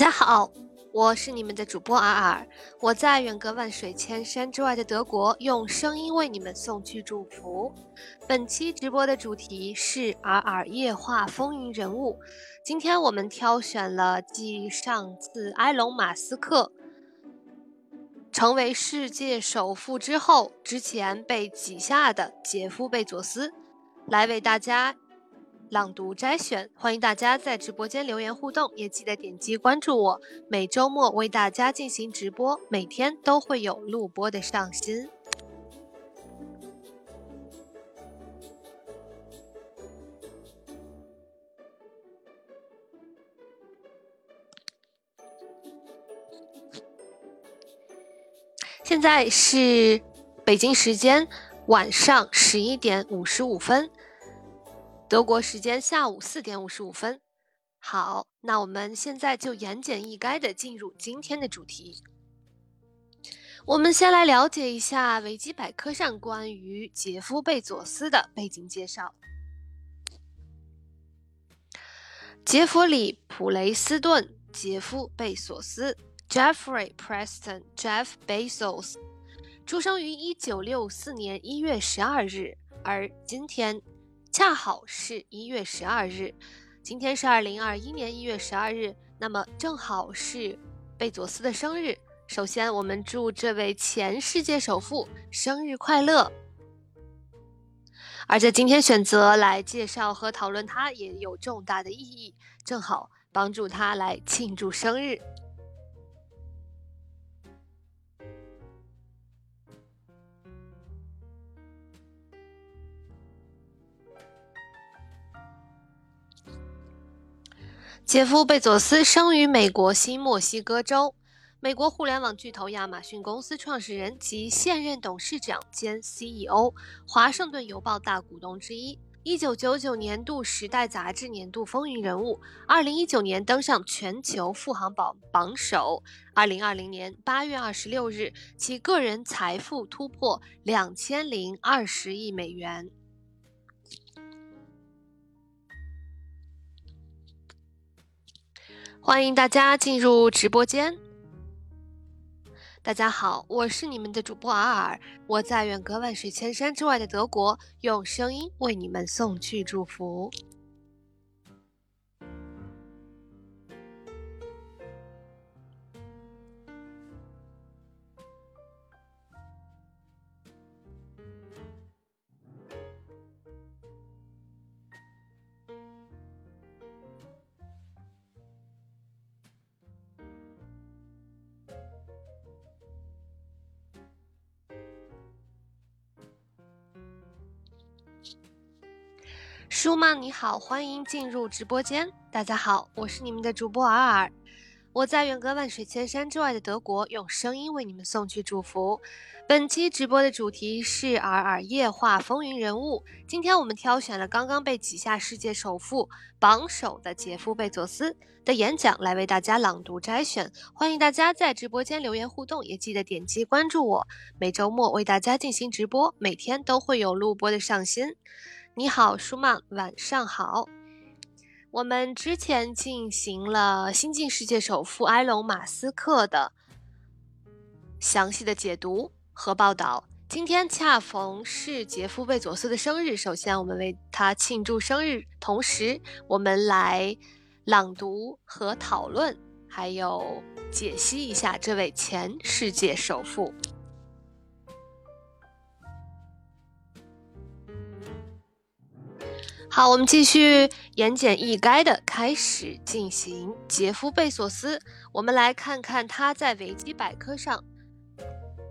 大家好，我是你们的主播尔尔，我在远隔万水千山之外的德国，用声音为你们送去祝福。本期直播的主题是尔尔夜话风云人物。今天我们挑选了继上次埃隆·马斯克成为世界首富之后，之前被挤下的杰夫·贝佐斯，来为大家。朗读摘选，欢迎大家在直播间留言互动，也记得点击关注我。每周末为大家进行直播，每天都会有录播的上新。现在是北京时间晚上十一点五十五分。德国时间下午四点五十五分。好，那我们现在就言简意赅的进入今天的主题。我们先来了解一下维基百科上关于杰夫·贝佐斯的背景介绍。杰弗里·普雷斯顿·杰夫·贝索斯 （Jeffrey Preston Jeff Bezos） 出生于一九六四年一月十二日，而今天。恰好是一月十二日，今天是二零二一年一月十二日，那么正好是贝佐斯的生日。首先，我们祝这位前世界首富生日快乐。而且今天选择来介绍和讨论他，也有重大的意义，正好帮助他来庆祝生日。杰夫·贝佐斯生于美国新墨西哥州，美国互联网巨头亚马逊公司创始人及现任董事长兼 CEO，华盛顿邮报大股东之一。一九九九年度《时代》杂志年度风云人物，二零一九年登上全球富豪榜榜首。二零二零年八月二十六日，其个人财富突破两千零二十亿美元。欢迎大家进入直播间。大家好，我是你们的主播尔尔，我在远隔万水千山之外的德国，用声音为你们送去祝福。舒曼，你好，欢迎进入直播间。大家好，我是你们的主播尔尔，我在远隔万水千山之外的德国，用声音为你们送去祝福。本期直播的主题是尔尔夜话风云人物。今天我们挑选了刚刚被挤下世界首富榜首的杰夫·贝佐斯的演讲来为大家朗读摘选。欢迎大家在直播间留言互动，也记得点击关注我。每周末为大家进行直播，每天都会有录播的上新。你好，舒曼，晚上好。我们之前进行了新晋世界首富埃隆·马斯克的详细的解读和报道。今天恰逢是杰夫·贝佐斯的生日，首先我们为他庆祝生日，同时我们来朗读和讨论，还有解析一下这位前世界首富。好，我们继续言简意赅的开始进行杰夫·贝索斯。我们来看看他在维基百科上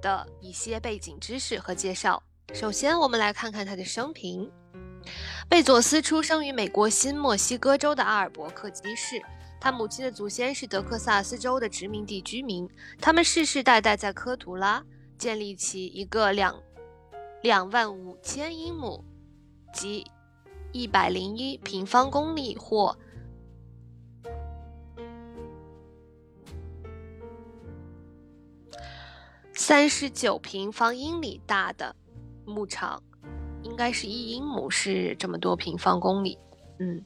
的一些背景知识和介绍。首先，我们来看看他的生平。贝佐斯出生于美国新墨西哥州的阿尔伯克基市，他母亲的祖先是德克萨斯州的殖民地居民，他们世世代代在科图拉建立起一个两两万五千英亩及。一百零一平方公里或三十九平方英里大的牧场，应该是一英亩是这么多平方公里。嗯，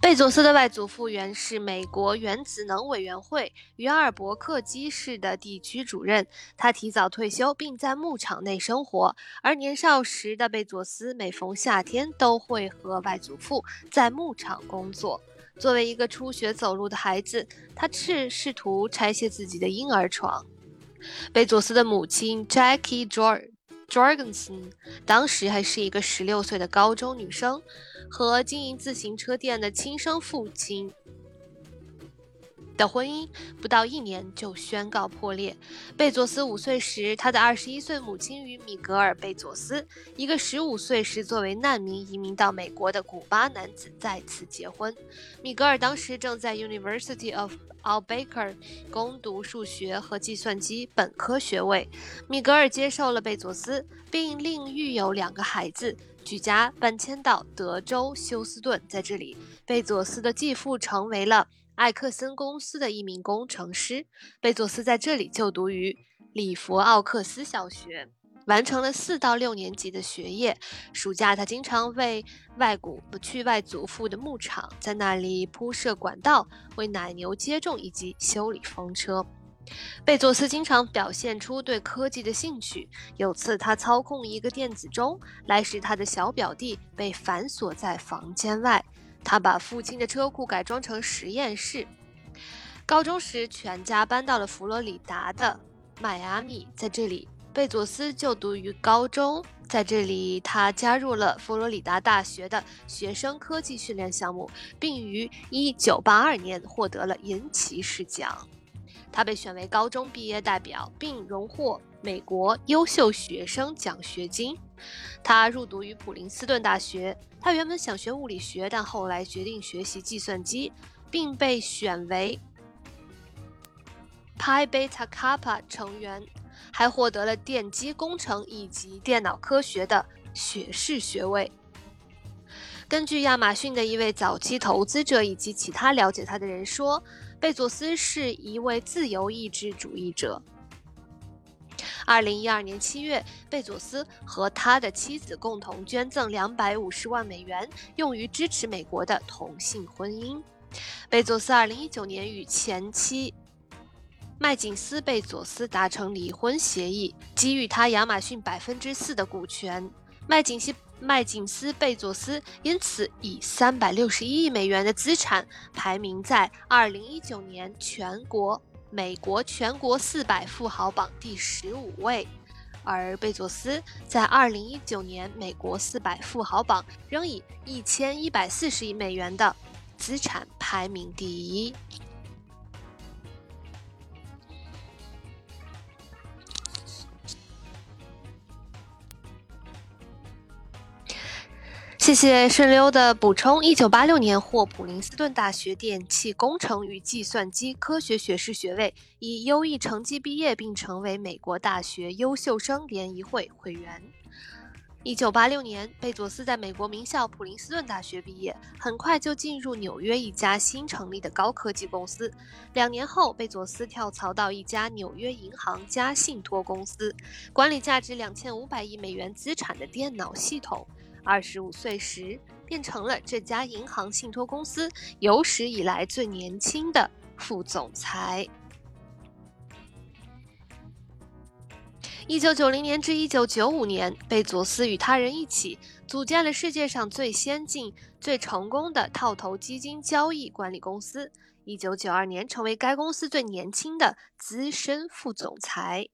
贝佐斯的外祖父原是美国原子能委员会于尔伯克基市的地区主任，他提早退休，并在牧场内生活。而年少时的贝佐斯每逢夏天都会和外祖父在牧场工作。作为一个初学走路的孩子，他试试图拆卸自己的婴儿床。贝佐斯的母亲 Jackie George。Jorgensen 当时还是一个十六岁的高中女生，和经营自行车店的亲生父亲。的婚姻不到一年就宣告破裂。贝佐斯五岁时，他的二十一岁母亲与米格尔·贝佐斯，一个十五岁时作为难民移民到美国的古巴男子再次结婚。米格尔当时正在 University of Albuquerque 攻读数学和计算机本科学位。米格尔接受了贝佐斯，并另育有两个孩子，举家搬迁到德州休斯顿。在这里，贝佐斯的继父成为了。艾克森公司的一名工程师，贝佐斯在这里就读于里弗奥克斯小学，完成了四到六年级的学业。暑假，他经常为外祖去外祖父的牧场，在那里铺设管道，为奶牛接种以及修理风车。贝佐斯经常表现出对科技的兴趣。有次，他操控一个电子钟，来使他的小表弟被反锁在房间外。他把父亲的车库改装成实验室。高中时，全家搬到了佛罗里达的迈阿密，在这里，贝佐斯就读于高中。在这里，他加入了佛罗里达大学的学生科技训练项目，并于1982年获得了银骑士奖。他被选为高中毕业代表，并荣获。美国优秀学生奖学金。他入读于普林斯顿大学。他原本想学物理学，但后来决定学习计算机，并被选为 Pi Beta Kappa 成员，还获得了电机工程以及电脑科学的学士学位。根据亚马逊的一位早期投资者以及其他了解他的人说，贝佐斯是一位自由意志主义者。二零一二年七月，贝佐斯和他的妻子共同捐赠两百五十万美元，用于支持美国的同性婚姻。贝佐斯二零一九年与前妻麦金斯·贝佐斯达成离婚协议，给予他亚马逊百分之四的股权。麦金斯麦金斯·贝佐斯因此以三百六十一亿美元的资产排名在二零一九年全国。美国全国四百富豪榜第十五位，而贝佐斯在二零一九年美国四百富豪榜仍以一千一百四十亿美元的资产排名第一。谢谢顺溜的补充。一九八六年获普林斯顿大学电气工程与计算机科学学士学位，以优异成绩毕业，并成为美国大学优秀生联谊会会员。一九八六年，贝佐斯在美国名校普林斯顿大学毕业，很快就进入纽约一家新成立的高科技公司。两年后，贝佐斯跳槽到一家纽约银行家信托公司，管理价值两千五百亿美元资产的电脑系统。二十五岁时，变成了这家银行信托公司有史以来最年轻的副总裁。一九九零年至一九九五年，贝佐斯与他人一起组建了世界上最先进、最成功的套头基金交易管理公司。一九九二年，成为该公司最年轻的资深副总裁。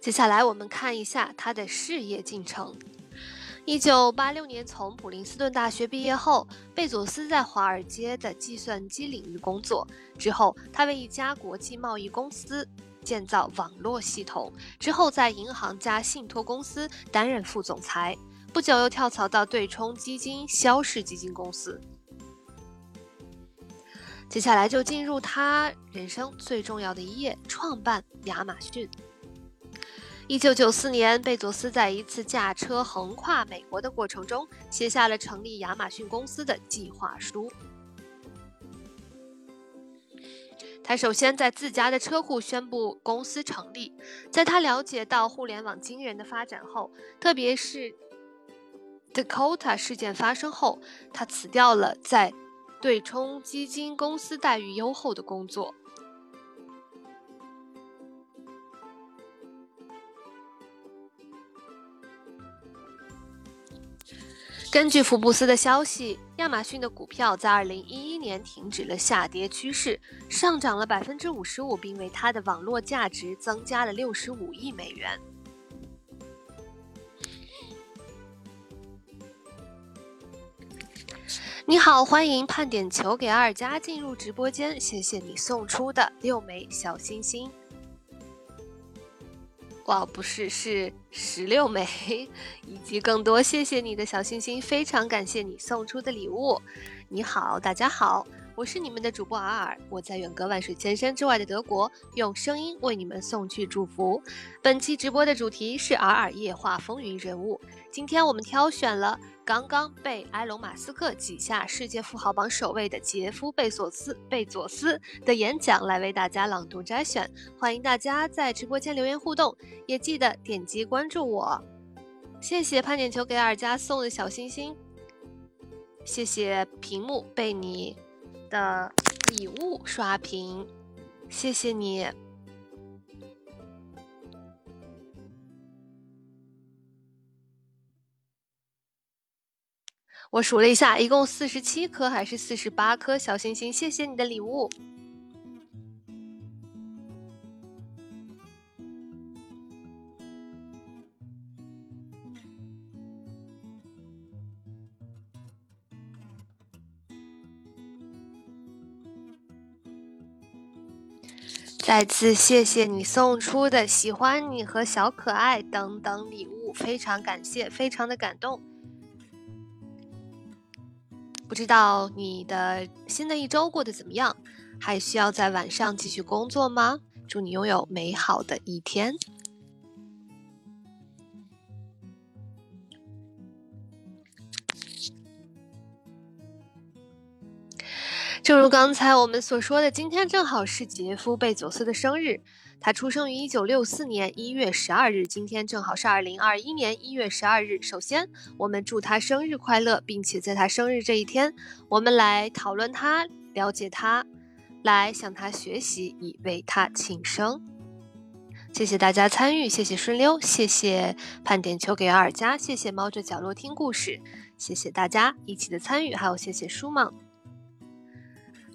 接下来我们看一下他的事业进程。一九八六年从普林斯顿大学毕业后，贝佐斯在华尔街的计算机领域工作。之后，他为一家国际贸易公司建造网络系统。之后，在银行家信托公司担任副总裁。不久，又跳槽到对冲基金肖氏基金公司。接下来就进入他人生最重要的一页：创办亚马逊。一九九四年，贝佐斯在一次驾车横跨美国的过程中，写下了成立亚马逊公司的计划书。他首先在自家的车库宣布公司成立。在他了解到互联网惊人的发展后，特别是 Dakota 事件发生后，他辞掉了在对冲基金公司待遇优厚的工作。根据福布斯的消息，亚马逊的股票在2011年停止了下跌趋势，上涨了55%，并为它的网络价值增加了65亿美元。你好，欢迎判点球给阿尔加进入直播间，谢谢你送出的六枚小心心。哇，不是，是十六枚，以及更多。谢谢你的小心心，非常感谢你送出的礼物。你好，大家好，我是你们的主播尔尔，我在远隔万水千山之外的德国，用声音为你们送去祝福。本期直播的主题是尔尔夜话风云人物，今天我们挑选了。刚刚被埃隆·马斯克挤下世界富豪榜首位的杰夫·贝索斯贝佐斯的演讲来为大家朗读摘选，欢迎大家在直播间留言互动，也记得点击关注我。谢谢潘点球给尔加送的小心心，谢谢屏幕被你的礼物刷屏，谢谢你。我数了一下，一共四十七颗还是四十八颗小星星？谢谢你的礼物。再次谢谢你送出的喜欢你和小可爱等等礼物，非常感谢，非常的感动。不知道你的新的一周过得怎么样？还需要在晚上继续工作吗？祝你拥有美好的一天。正如刚才我们所说的，今天正好是杰夫·贝佐斯的生日。他出生于一九六四年一月十二日，今天正好是二零二一年一月十二日。首先，我们祝他生日快乐，并且在他生日这一天，我们来讨论他，了解他，来向他学习，以为他庆生。谢谢大家参与，谢谢顺溜，谢谢判点球给二加，谢谢猫着角落听故事，谢谢大家一起的参与，还有谢谢舒梦。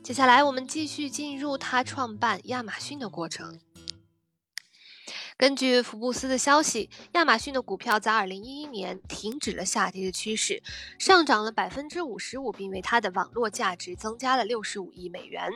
接下来，我们继续进入他创办亚马逊的过程。根据福布斯的消息，亚马逊的股票在2011年停止了下跌的趋势，上涨了百分之五十五并为它的网络价值增加了六十五亿美元。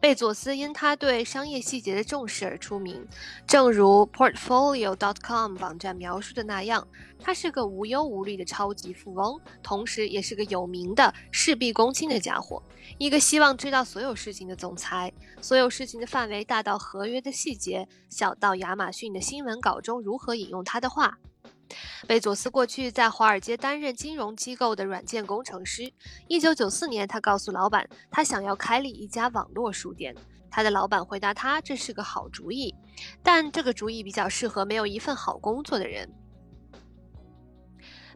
贝佐斯因他对商业细节的重视而出名，正如 Portfolio.com 网站描述的那样，他是个无忧无虑的超级富翁，同时也是个有名的事必躬亲的家伙，一个希望知道所有事情的总裁。所有事情的范围大到合约的细节，小到亚马逊的新闻稿中如何引用他的话。贝佐斯过去在华尔街担任金融机构的软件工程师。1994年，他告诉老板，他想要开立一家网络书店。他的老板回答他：“这是个好主意，但这个主意比较适合没有一份好工作的人。”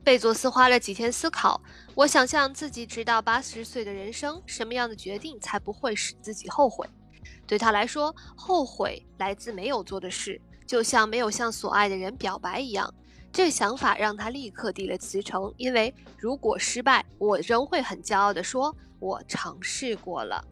贝佐斯花了几天思考：“我想象自己直到八十岁的人生，什么样的决定才不会使自己后悔？对他来说，后悔来自没有做的事，就像没有向所爱的人表白一样。”这想法让他立刻递了辞呈，因为如果失败，我仍会很骄傲地说：“我尝试过了。”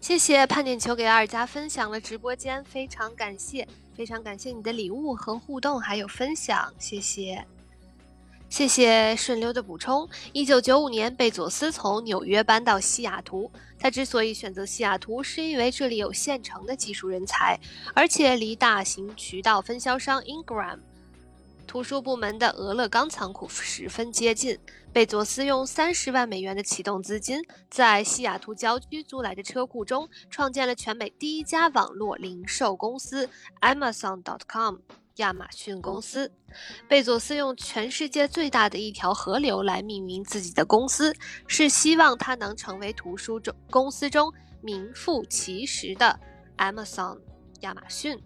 谢谢判点球给二加分享了直播间，非常感谢，非常感谢你的礼物和互动，还有分享，谢谢。谢谢顺溜的补充。一九九五年，贝佐斯从纽约搬到西雅图。他之所以选择西雅图，是因为这里有现成的技术人才，而且离大型渠道分销商 Ingram 图书部门的俄勒冈仓库十分接近。贝佐斯用三十万美元的启动资金，在西雅图郊区租来的车库中，创建了全美第一家网络零售公司 Amazon.com。亚马逊公司。贝佐斯用全世界最大的一条河流来命名自己的公司，是希望它能成为图书中公司中名副其实的 Amazon 亚马逊。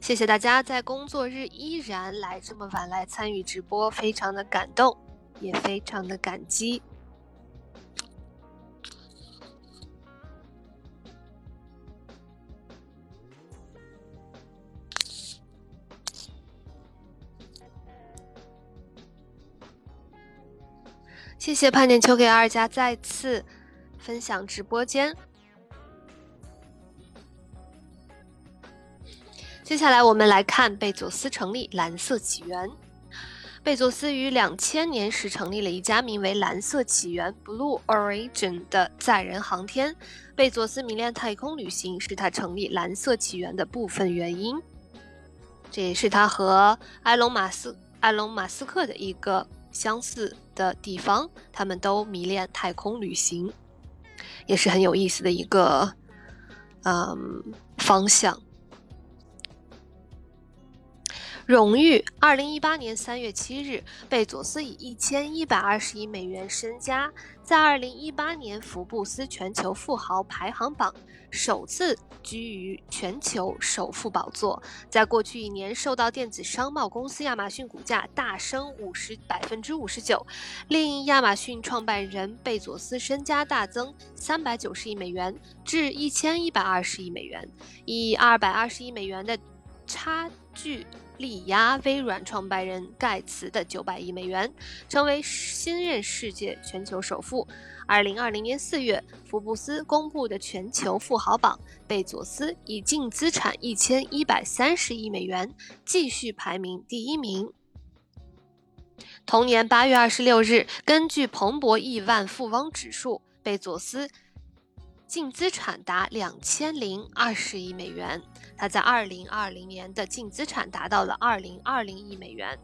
谢谢大家在工作日依然来这么晚来参与直播，非常的感动，也非常的感激。谢谢盼点球给二家再次分享直播间。接下来我们来看贝佐斯成立蓝色起源。贝佐斯于两千年时成立了一家名为蓝色起源 （Blue Origin） 的载人航天。贝佐斯迷恋太空旅行，是他成立蓝色起源的部分原因。这也是他和埃隆·马斯埃隆·马斯克的一个相似的地方。他们都迷恋太空旅行，也是很有意思的一个嗯方向。荣誉。二零一八年三月七日，贝佐斯以一千一百二十亿美元身家，在二零一八年福布斯全球富豪排行榜首次居于全球首富宝座。在过去一年，受到电子商贸公司亚马逊股价大升五十百分之五十九，令亚马逊创办人贝佐斯身家大增三百九十亿美元至一千一百二十亿美元，以二百二十亿美元的差距。力压微软创办人盖茨的九百亿美元，成为新任世界全球首富。二零二零年四月，福布斯公布的全球富豪榜，贝佐斯以净资产一千一百三十亿美元继续排名第一名。同年八月二十六日，根据彭博亿万富翁指数，贝佐斯净资产达两千零二十亿美元。它在二零二零年的净资产达到了二零二零亿美元。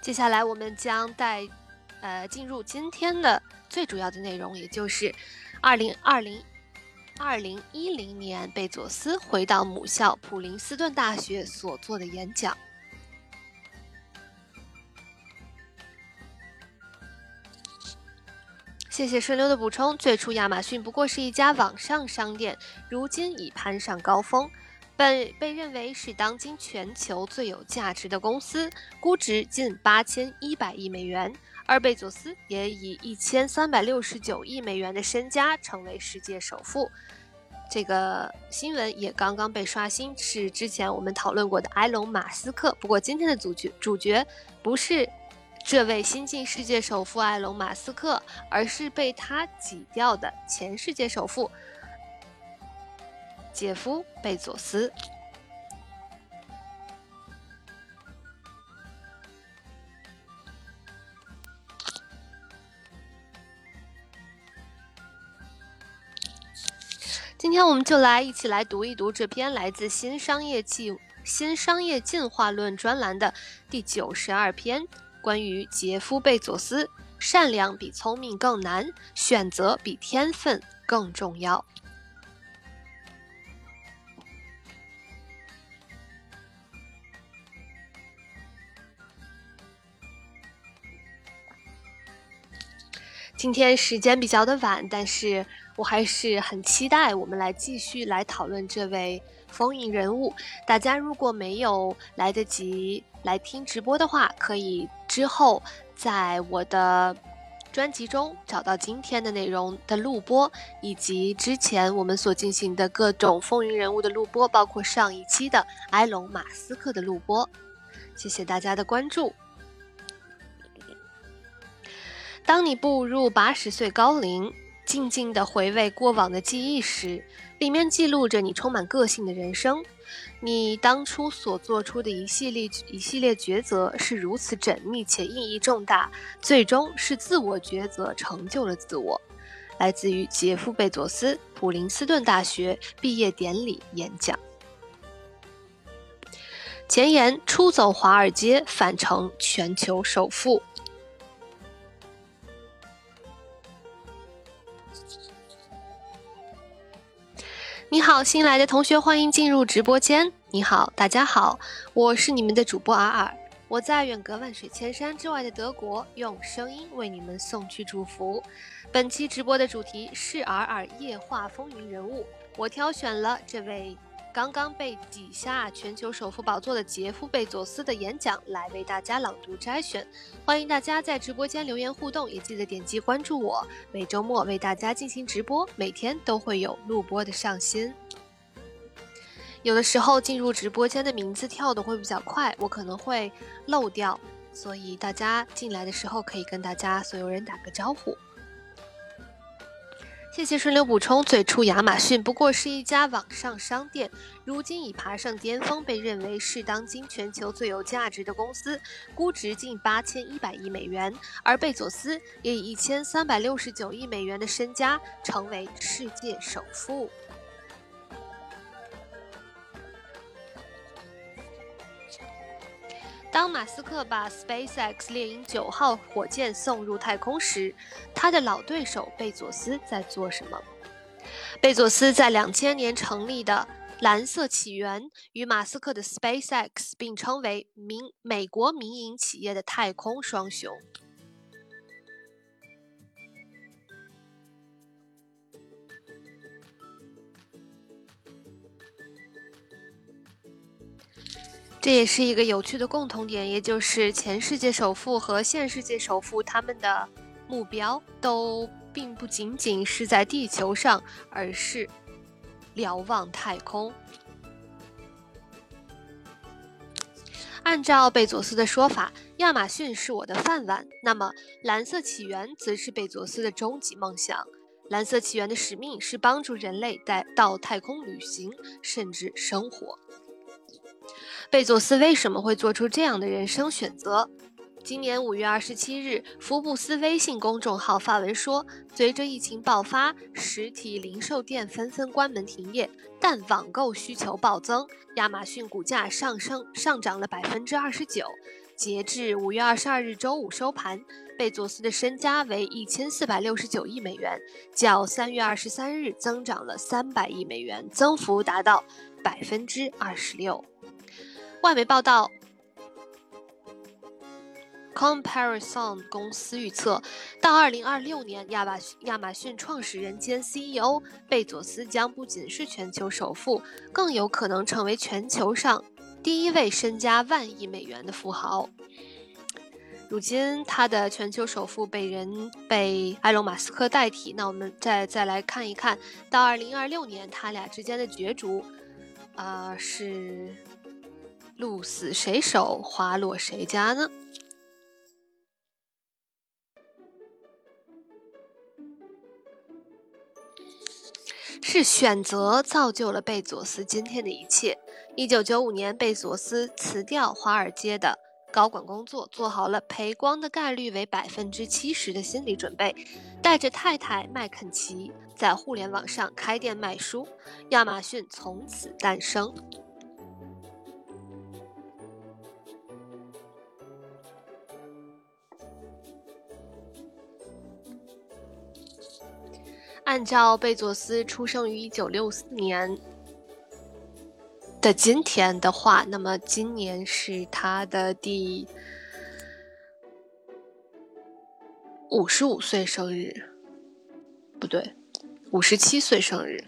接下来，我们将带呃进入今天的最主要的内容，也就是二零二零。二零一零年，贝佐斯回到母校普林斯顿大学所做的演讲。谢谢顺溜的补充。最初，亚马逊不过是一家网上商店，如今已攀上高峰，被被认为是当今全球最有价值的公司，估值近八千一百亿美元。而贝佐斯也以一千三百六十九亿美元的身家成为世界首富。这个新闻也刚刚被刷新，是之前我们讨论过的埃隆·马斯克。不过今天的主角主角不是这位新晋世界首富埃隆·马斯克，而是被他挤掉的前世界首富杰夫·贝佐斯。今天我们就来一起来读一读这篇来自《新商业进新商业进化论》专栏的第九十二篇，关于杰夫·贝佐斯：善良比聪明更难，选择比天分更重要。今天时间比较的晚，但是。我还是很期待我们来继续来讨论这位风云人物。大家如果没有来得及来听直播的话，可以之后在我的专辑中找到今天的内容的录播，以及之前我们所进行的各种风云人物的录播，包括上一期的埃隆·马斯克的录播。谢谢大家的关注。当你步入八十岁高龄。静静地回味过往的记忆时，里面记录着你充满个性的人生。你当初所做出的一系列一系列抉择是如此缜密且意义重大，最终是自我抉择成就了自我。来自于杰夫·贝佐斯普林斯顿大学毕业典礼演讲。前言：出走华尔街，反成全球首富。你好，新来的同学，欢迎进入直播间。你好，大家好，我是你们的主播尔尔。我在远隔万水千山之外的德国，用声音为你们送去祝福。本期直播的主题是尔尔夜话风云人物，我挑选了这位刚刚被挤下全球首富宝座的杰夫贝佐斯的演讲来为大家朗读摘选。欢迎大家在直播间留言互动，也记得点击关注我。每周末为大家进行直播，每天都会有录播的上新。有的时候进入直播间的名字跳的会比较快，我可能会漏掉，所以大家进来的时候可以跟大家所有人打个招呼。谢谢顺流补充，最初亚马逊不过是一家网上商店，如今已爬上巅峰，被认为是当今全球最有价值的公司，估值近八千一百亿美元，而贝佐斯也以一千三百六十九亿美元的身家成为世界首富。当马斯克把 SpaceX 猎鹰九号火箭送入太空时，他的老对手贝佐斯在做什么？贝佐斯在两千年成立的蓝色起源与马斯克的 SpaceX 并称为民美国民营企业的太空双雄。这也是一个有趣的共同点，也就是前世界首富和现世界首富他们的目标都并不仅仅是在地球上，而是瞭望太空。按照贝佐斯的说法，亚马逊是我的饭碗，那么蓝色起源则是贝佐斯的终极梦想。蓝色起源的使命是帮助人类在到太空旅行，甚至生活。贝佐斯为什么会做出这样的人生选择？今年五月二十七日，福布斯微信公众号发文说，随着疫情爆发，实体零售店纷纷关门停业，但网购需求暴增，亚马逊股价上升上涨了百分之二十九。截至五月二十二日周五收盘，贝佐斯的身家为一千四百六十九亿美元，较三月二十三日增长了三百亿美元，增幅达到百分之二十六。外媒报道，Comparison 公司预测，到2026年，亚马逊亚马逊创始人兼 CEO 贝佐斯将不仅是全球首富，更有可能成为全球上第一位身家万亿美元的富豪。如今，他的全球首富被人被埃隆·马斯克代替。那我们再再来看一看到2026年他俩之间的角逐，啊是。鹿死谁手，花落谁家呢？是选择造就了贝佐斯今天的一切。一九九五年，贝佐斯辞掉华尔街的高管工作，做好了赔光的概率为百分之七十的心理准备，带着太太麦肯齐在互联网上开店卖书，亚马逊从此诞生。按照贝佐斯出生于一九六四年的今天的话，那么今年是他的第五十五岁生日，不对，五十七岁生日。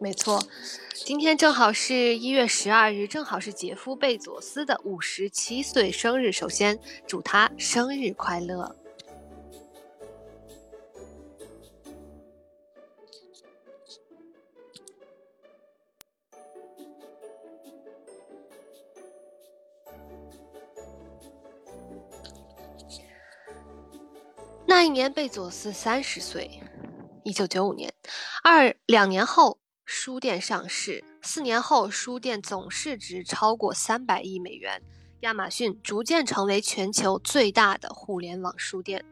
没错，今天正好是一月十二日，正好是杰夫·贝佐斯的五十七岁生日。首先，祝他生日快乐！那一年，贝佐斯三十岁，一九九五年，二两年后。书店上市四年后，书店总市值超过三百亿美元，亚马逊逐渐成为全球最大的互联网书店。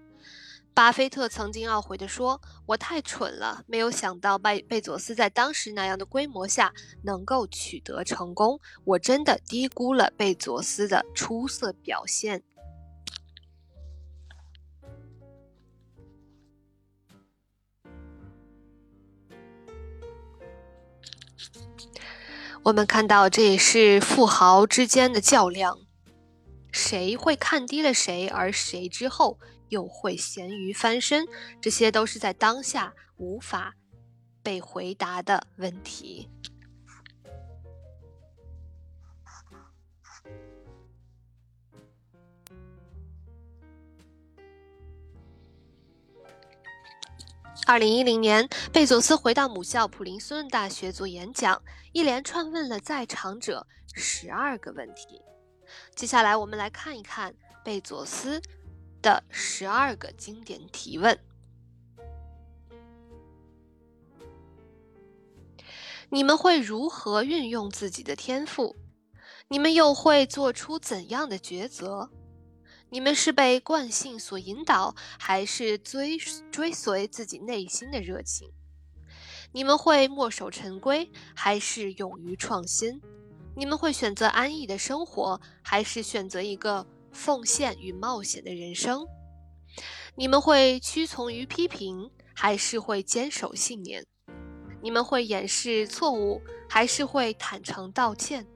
巴菲特曾经懊悔地说：“我太蠢了，没有想到贝贝佐斯在当时那样的规模下能够取得成功。我真的低估了贝佐斯的出色表现。”我们看到，这也是富豪之间的较量，谁会看低了谁，而谁之后又会咸鱼翻身，这些都是在当下无法被回答的问题。二零一零年，贝佐斯回到母校普林斯顿大学做演讲，一连串问了在场者十二个问题。接下来，我们来看一看贝佐斯的十二个经典提问：你们会如何运用自己的天赋？你们又会做出怎样的抉择？你们是被惯性所引导，还是追追随自己内心的热情？你们会墨守成规，还是勇于创新？你们会选择安逸的生活，还是选择一个奉献与冒险的人生？你们会屈从于批评，还是会坚守信念？你们会掩饰错误，还是会坦诚道歉？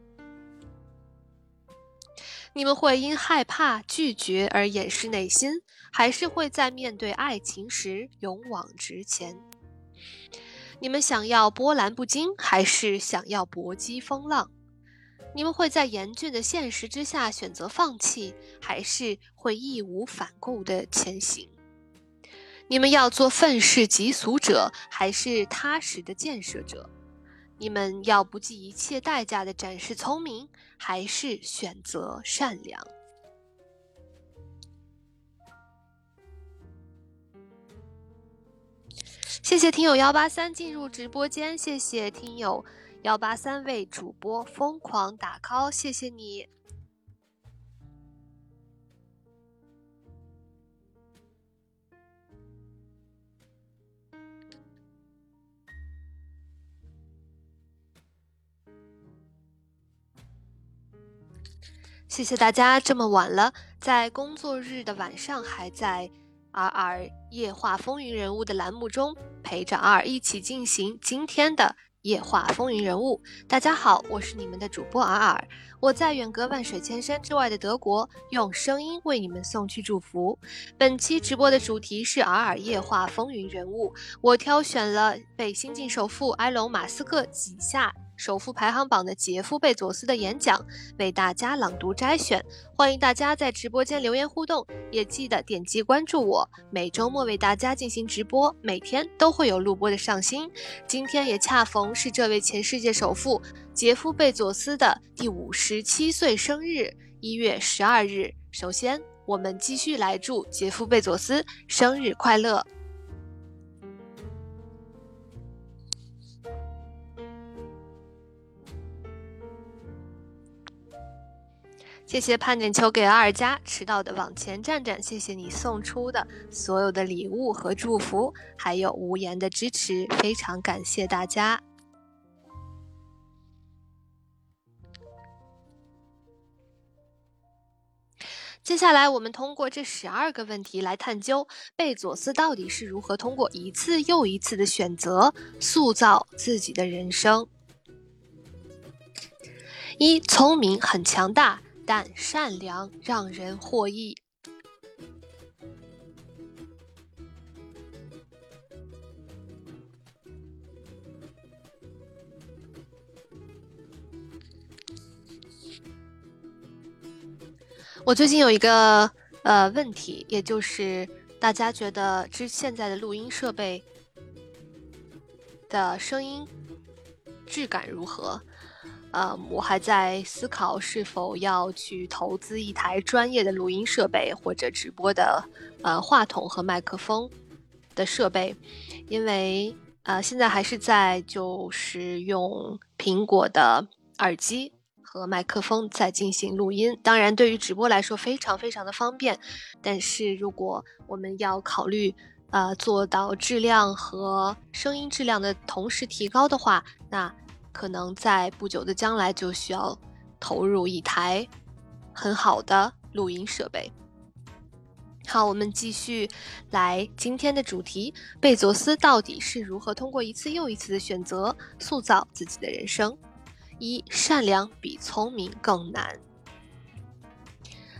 你们会因害怕拒绝而掩饰内心，还是会在面对爱情时勇往直前？你们想要波澜不惊，还是想要搏击风浪？你们会在严峻的现实之下选择放弃，还是会义无反顾地前行？你们要做愤世嫉俗者，还是踏实的建设者？你们要不计一切代价的展示聪明，还是选择善良？谢谢听友幺八三进入直播间，谢谢听友幺八三为主播疯狂打 call，谢谢你。谢谢大家这么晚了，在工作日的晚上，还在 R R 夜话风云人物的栏目中陪着 R 一起进行今天的夜话风云人物。大家好，我是你们的主播 R R，我在远隔万水千山之外的德国，用声音为你们送去祝福。本期直播的主题是 R R 夜话风云人物，我挑选了被新晋首富埃隆·马斯克挤下。首富排行榜的杰夫·贝佐斯的演讲，为大家朗读摘选。欢迎大家在直播间留言互动，也记得点击关注我。每周末为大家进行直播，每天都会有录播的上新。今天也恰逢是这位前世界首富杰夫·贝佐斯的第五十七岁生日，一月十二日。首先，我们继续来祝杰夫·贝佐斯生日快乐。谢谢盼点球给阿尔加迟到的往前站站，谢谢你送出的所有的礼物和祝福，还有无言的支持，非常感谢大家。接下来，我们通过这十二个问题来探究贝佐斯到底是如何通过一次又一次的选择塑造自己的人生。一，聪明很强大。但善良让人获益。我最近有一个呃问题，也就是大家觉得之现在的录音设备的声音质感如何？呃，我还在思考是否要去投资一台专业的录音设备或者直播的呃话筒和麦克风的设备，因为呃现在还是在就是用苹果的耳机和麦克风在进行录音。当然，对于直播来说非常非常的方便。但是如果我们要考虑，呃，做到质量和声音质量的同时提高的话，那可能在不久的将来就需要投入一台很好的录音设备。好，我们继续来今天的主题：贝佐斯到底是如何通过一次又一次的选择塑造自己的人生？一，善良比聪明更难。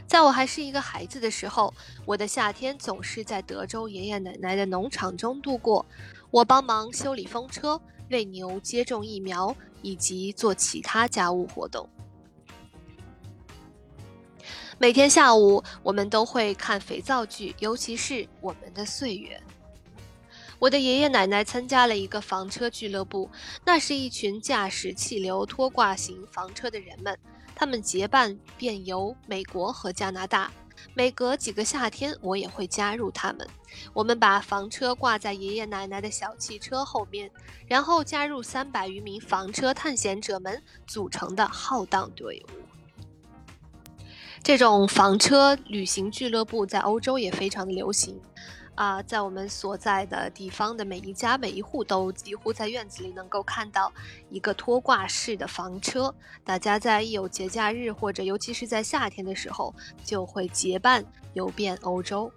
在我还是一个孩子的时候，我的夏天总是在德州爷爷奶奶的农场中度过。我帮忙修理风车、喂牛、接种疫苗，以及做其他家务活动。每天下午，我们都会看肥皂剧，尤其是《我们的岁月》。我的爷爷奶奶参加了一个房车俱乐部，那是一群驾驶气流拖挂型房车的人们。他们结伴遍游美国和加拿大，每隔几个夏天，我也会加入他们。我们把房车挂在爷爷奶奶的小汽车后面，然后加入三百余名房车探险者们组成的浩荡队伍。这种房车旅行俱乐部在欧洲也非常的流行。啊，在我们所在的地方的每一家每一户都几乎在院子里能够看到一个拖挂式的房车，大家在一有节假日或者尤其是在夏天的时候，就会结伴游遍欧洲。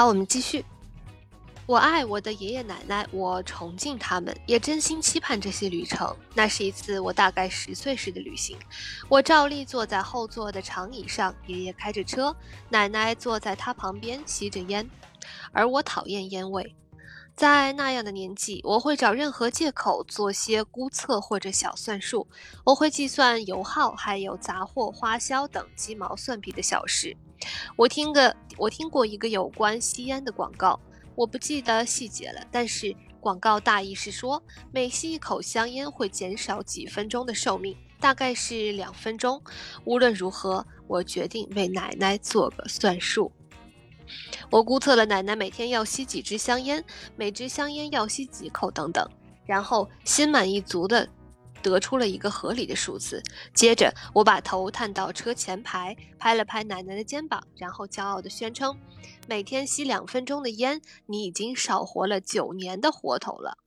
好，我们继续。我爱我的爷爷奶奶，我崇敬他们，也真心期盼这些旅程。那是一次我大概十岁时的旅行，我照例坐在后座的长椅上，爷爷开着车，奶奶坐在他旁边吸着烟，而我讨厌烟味。在那样的年纪，我会找任何借口做些估测或者小算术，我会计算油耗，还有杂货花销等鸡毛蒜皮的小事。我听个，我听过一个有关吸烟的广告，我不记得细节了，但是广告大意是说，每吸一口香烟会减少几分钟的寿命，大概是两分钟。无论如何，我决定为奶奶做个算术。我估测了奶奶每天要吸几支香烟，每支香烟要吸几口等等，然后心满意足的。得出了一个合理的数字。接着，我把头探到车前排，拍了拍奶奶的肩膀，然后骄傲地宣称：“每天吸两分钟的烟，你已经少活了九年的活头了。”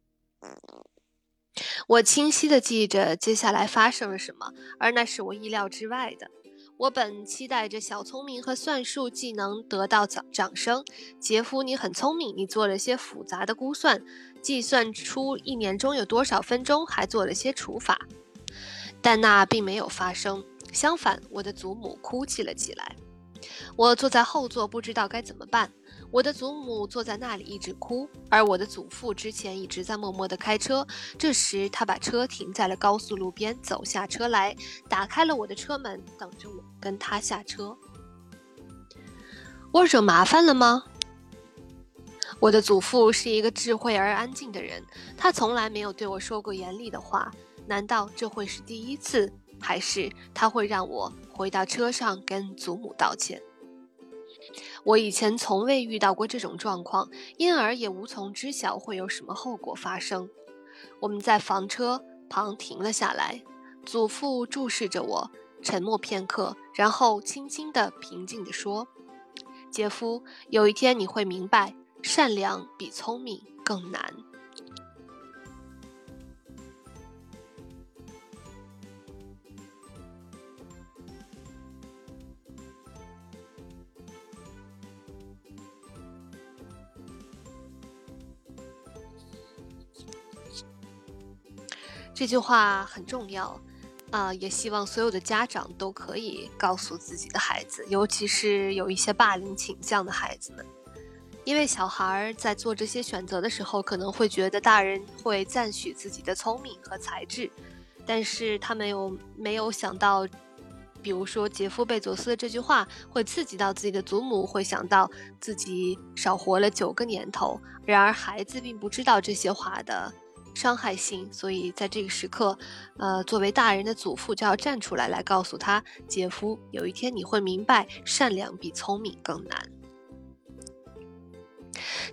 我清晰地记着接下来发生了什么，而那是我意料之外的。我本期待着小聪明和算术技能得到掌掌声。杰夫，你很聪明，你做了些复杂的估算。计算出一年中有多少分钟，还做了些除法，但那并没有发生。相反，我的祖母哭泣了起来。我坐在后座，不知道该怎么办。我的祖母坐在那里一直哭，而我的祖父之前一直在默默地开车。这时，他把车停在了高速路边，走下车来，打开了我的车门，等着我跟他下车。我惹麻烦了吗？我的祖父是一个智慧而安静的人，他从来没有对我说过严厉的话。难道这会是第一次？还是他会让我回到车上跟祖母道歉？我以前从未遇到过这种状况，因而也无从知晓会有什么后果发生。我们在房车旁停了下来，祖父注视着我，沉默片刻，然后轻轻地、平静地说：“杰夫，有一天你会明白。”善良比聪明更难。这句话很重要，啊，也希望所有的家长都可以告诉自己的孩子，尤其是有一些霸凌倾向的孩子们。因为小孩在做这些选择的时候，可能会觉得大人会赞许自己的聪明和才智，但是他们又没有想到，比如说杰夫贝佐斯的这句话会刺激到自己的祖母，会想到自己少活了九个年头。然而孩子并不知道这些话的伤害性，所以在这个时刻，呃，作为大人的祖父就要站出来，来告诉他，杰夫，有一天你会明白，善良比聪明更难。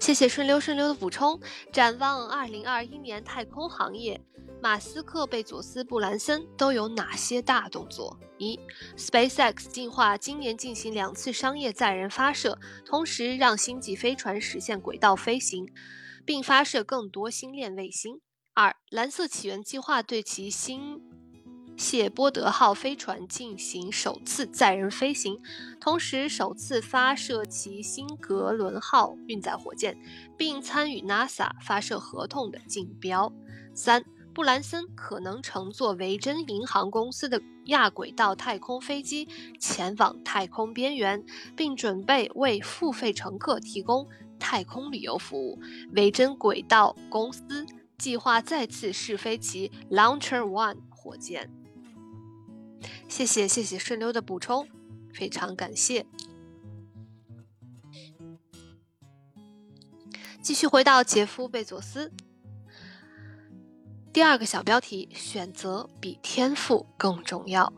谢谢顺溜顺溜的补充。展望二零二一年太空行业，马斯克、贝佐斯、布兰森都有哪些大动作？一，SpaceX 计划今年进行两次商业载人发射，同时让星际飞船实现轨道飞行，并发射更多星链卫星。二，蓝色起源计划对其星谢波德号飞船进行首次载人飞行，同时首次发射其新格伦号运载火箭，并参与 NASA 发射合同的竞标。三，布兰森可能乘坐维珍银行公司的亚轨道太空飞机前往太空边缘，并准备为付费乘客提供太空旅游服务。维珍轨道公司计划再次试飞其 Launcher One 火箭。谢谢谢谢顺溜的补充，非常感谢。继续回到杰夫贝佐斯，第二个小标题：选择比天赋更重要。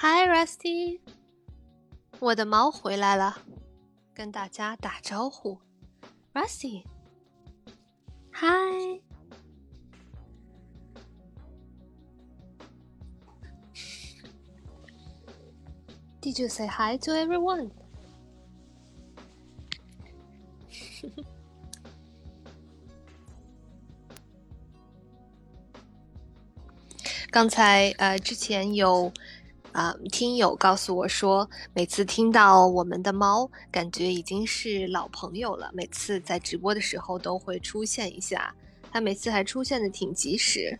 Hi Rusty，我的猫回来了，跟大家打招呼。Rusty，Hi。Did you say hi to everyone？刚才呃，之前有。啊，听友告诉我说，每次听到我们的猫，感觉已经是老朋友了。每次在直播的时候都会出现一下，它每次还出现的挺及时。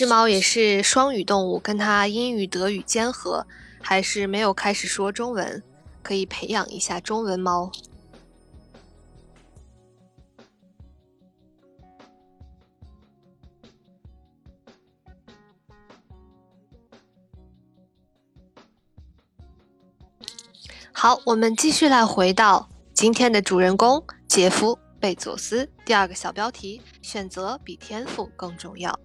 只猫也是双语动物，跟它英语、德语兼合，还是没有开始说中文，可以培养一下中文猫。好，我们继续来回到今天的主人公杰夫·贝佐斯。第二个小标题：选择比天赋更重要。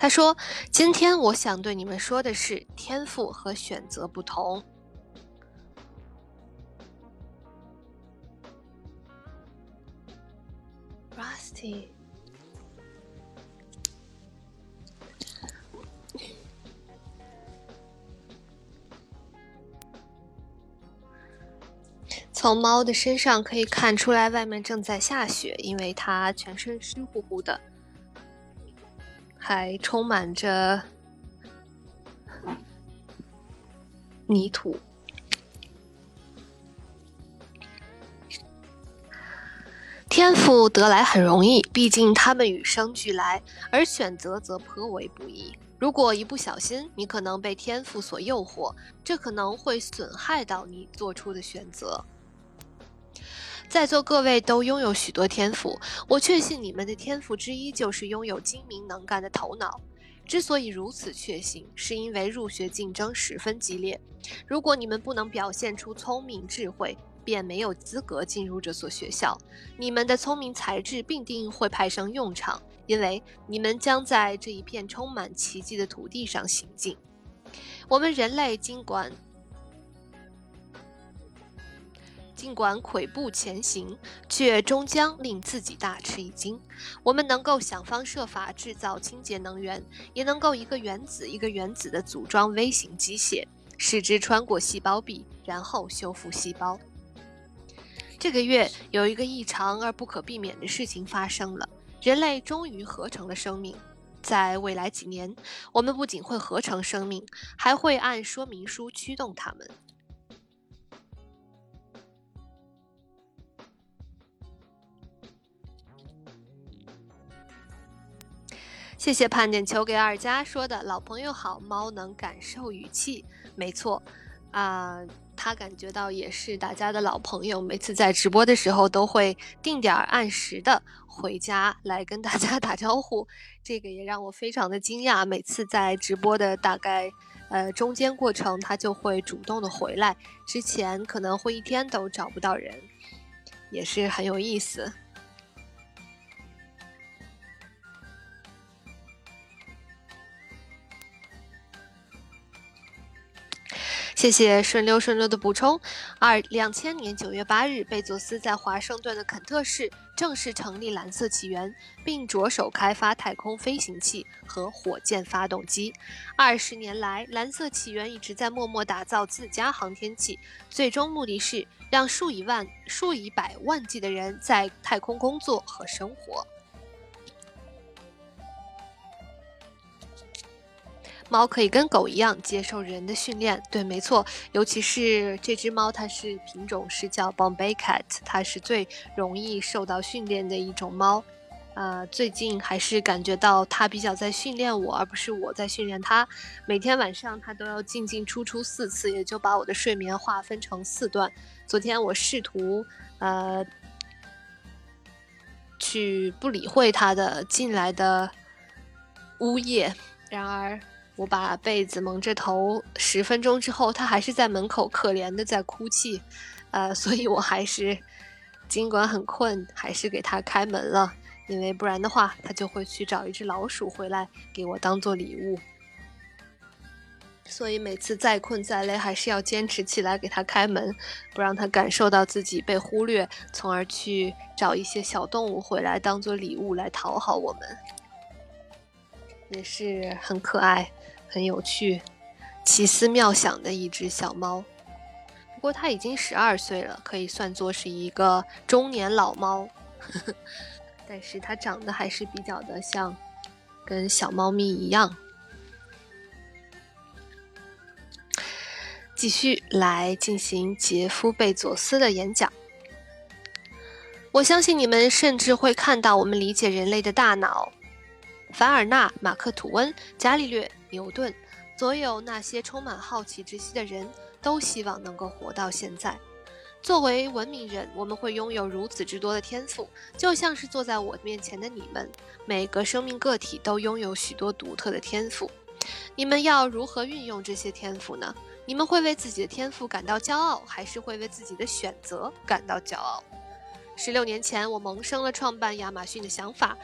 他说：“今天我想对你们说的是，天赋和选择不同。”Rusty，从猫的身上可以看出来，外面正在下雪，因为它全身湿乎乎的。还充满着泥土。天赋得来很容易，毕竟他们与生俱来；而选择则颇为不易。如果一不小心，你可能被天赋所诱惑，这可能会损害到你做出的选择。在座各位都拥有许多天赋，我确信你们的天赋之一就是拥有精明能干的头脑。之所以如此确信，是因为入学竞争十分激烈。如果你们不能表现出聪明智慧，便没有资格进入这所学校。你们的聪明才智必定会派上用场，因为你们将在这一片充满奇迹的土地上行进。我们人类尽管。尽管跬步前行，却终将令自己大吃一惊。我们能够想方设法制造清洁能源，也能够一个原子一个原子的组装微型机械，使之穿过细胞壁，然后修复细胞。这个月有一个异常而不可避免的事情发生了：人类终于合成了生命。在未来几年，我们不仅会合成生命，还会按说明书驱动它们。谢谢盼点球给二佳说的老朋友好，猫能感受语气，没错，啊，他感觉到也是大家的老朋友，每次在直播的时候都会定点按时的回家来跟大家打招呼，这个也让我非常的惊讶。每次在直播的大概呃中间过程，他就会主动的回来，之前可能会一天都找不到人，也是很有意思。谢谢顺溜顺溜的补充。二两千年九月八日，贝佐斯在华盛顿的肯特市正式成立蓝色起源，并着手开发太空飞行器和火箭发动机。二十年来，蓝色起源一直在默默打造自家航天器，最终目的是让数以万、数以百万计的人在太空工作和生活。猫可以跟狗一样接受人的训练，对，没错，尤其是这只猫，它是品种是叫 Bombay Cat，它是最容易受到训练的一种猫。呃，最近还是感觉到它比较在训练我，而不是我在训练它。每天晚上它都要进进出出四次，也就把我的睡眠划分成四段。昨天我试图呃去不理会它的进来的呜咽，然而。我把被子蒙着头，十分钟之后，他还是在门口可怜的在哭泣，呃，所以我还是尽管很困，还是给他开门了，因为不然的话，他就会去找一只老鼠回来给我当做礼物。所以每次再困再累，还是要坚持起来给他开门，不让他感受到自己被忽略，从而去找一些小动物回来当做礼物来讨好我们，也是很可爱。很有趣、奇思妙想的一只小猫，不过它已经十二岁了，可以算作是一个中年老猫。但是它长得还是比较的像跟小猫咪一样。继续来进行杰夫·贝佐斯的演讲。我相信你们甚至会看到我们理解人类的大脑。凡尔纳、马克·吐温、伽利略。牛顿，所有那些充满好奇之心的人都希望能够活到现在。作为文明人，我们会拥有如此之多的天赋，就像是坐在我面前的你们。每个生命个体都拥有许多独特的天赋。你们要如何运用这些天赋呢？你们会为自己的天赋感到骄傲，还是会为自己的选择感到骄傲？十六年前，我萌生了创办亚马逊的想法。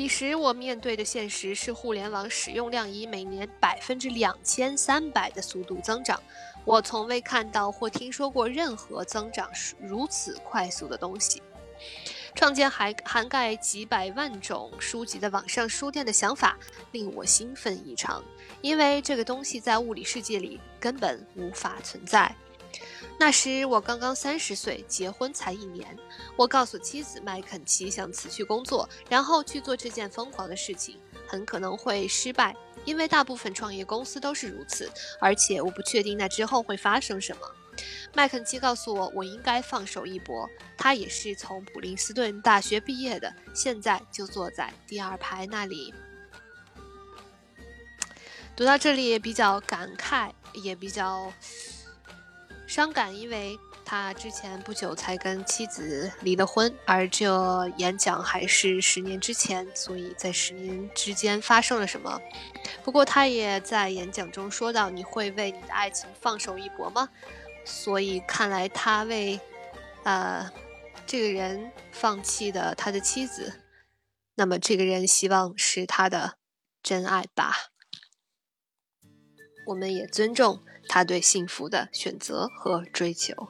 彼时，我面对的现实是互联网使用量以每年百分之两千三百的速度增长。我从未看到或听说过任何增长如此快速的东西。创建涵涵盖几百万种书籍的网上书店的想法令我兴奋异常，因为这个东西在物理世界里根本无法存在。那时我刚刚三十岁，结婚才一年。我告诉妻子麦肯齐想辞去工作，然后去做这件疯狂的事情，很可能会失败，因为大部分创业公司都是如此。而且我不确定那之后会发生什么。麦肯齐告诉我，我应该放手一搏。他也是从普林斯顿大学毕业的，现在就坐在第二排那里。读到这里也比较感慨，也比较伤感，因为他之前不久才跟妻子离了婚，而这演讲还是十年之前，所以在十年之间发生了什么？不过他也在演讲中说到：“你会为你的爱情放手一搏吗？”所以看来他为，呃，这个人放弃的他的妻子，那么这个人希望是他的真爱吧。我们也尊重他对幸福的选择和追求。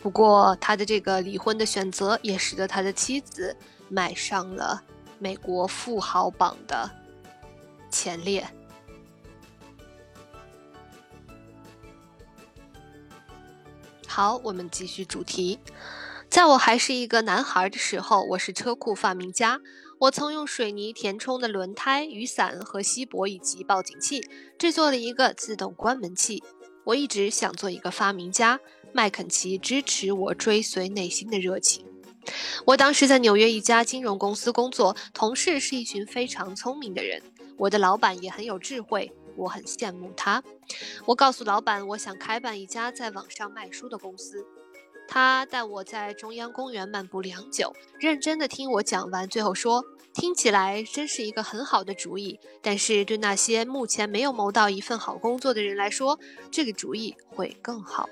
不过，他的这个离婚的选择也使得他的妻子迈上了美国富豪榜的前列。好，我们继续主题。在我还是一个男孩的时候，我是车库发明家。我曾用水泥填充的轮胎、雨伞和锡箔以及报警器制作了一个自动关门器。我一直想做一个发明家。麦肯齐支持我追随内心的热情。我当时在纽约一家金融公司工作，同事是一群非常聪明的人。我的老板也很有智慧，我很羡慕他。我告诉老板，我想开办一家在网上卖书的公司。他带我在中央公园漫步良久，认真地听我讲完，最后说：“听起来真是一个很好的主意，但是对那些目前没有谋到一份好工作的人来说，这个主意会更好。”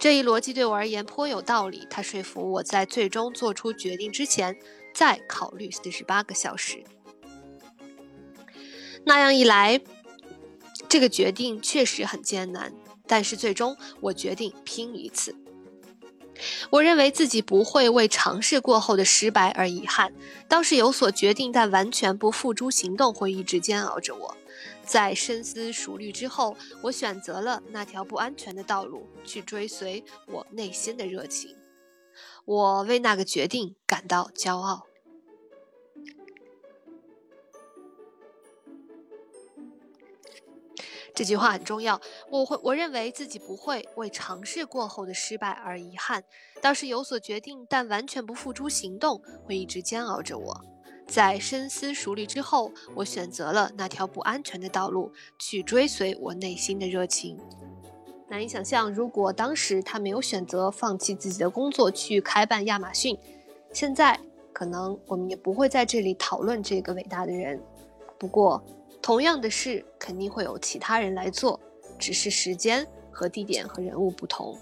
这一逻辑对我而言颇有道理，他说服我在最终做出决定之前再考虑四十八个小时。那样一来，这个决定确实很艰难。但是最终，我决定拼一次。我认为自己不会为尝试过后的失败而遗憾，倒是有所决定但完全不付诸行动会一直煎熬着我。在深思熟虑之后，我选择了那条不安全的道路，去追随我内心的热情。我为那个决定感到骄傲。这句话很重要，我会我认为自己不会为尝试过后的失败而遗憾，倒是有所决定但完全不付诸行动会一直煎熬着我。在深思熟虑之后，我选择了那条不安全的道路，去追随我内心的热情。难以想象，如果当时他没有选择放弃自己的工作去开办亚马逊，现在可能我们也不会在这里讨论这个伟大的人。不过。同样的事肯定会有其他人来做，只是时间和地点和人物不同。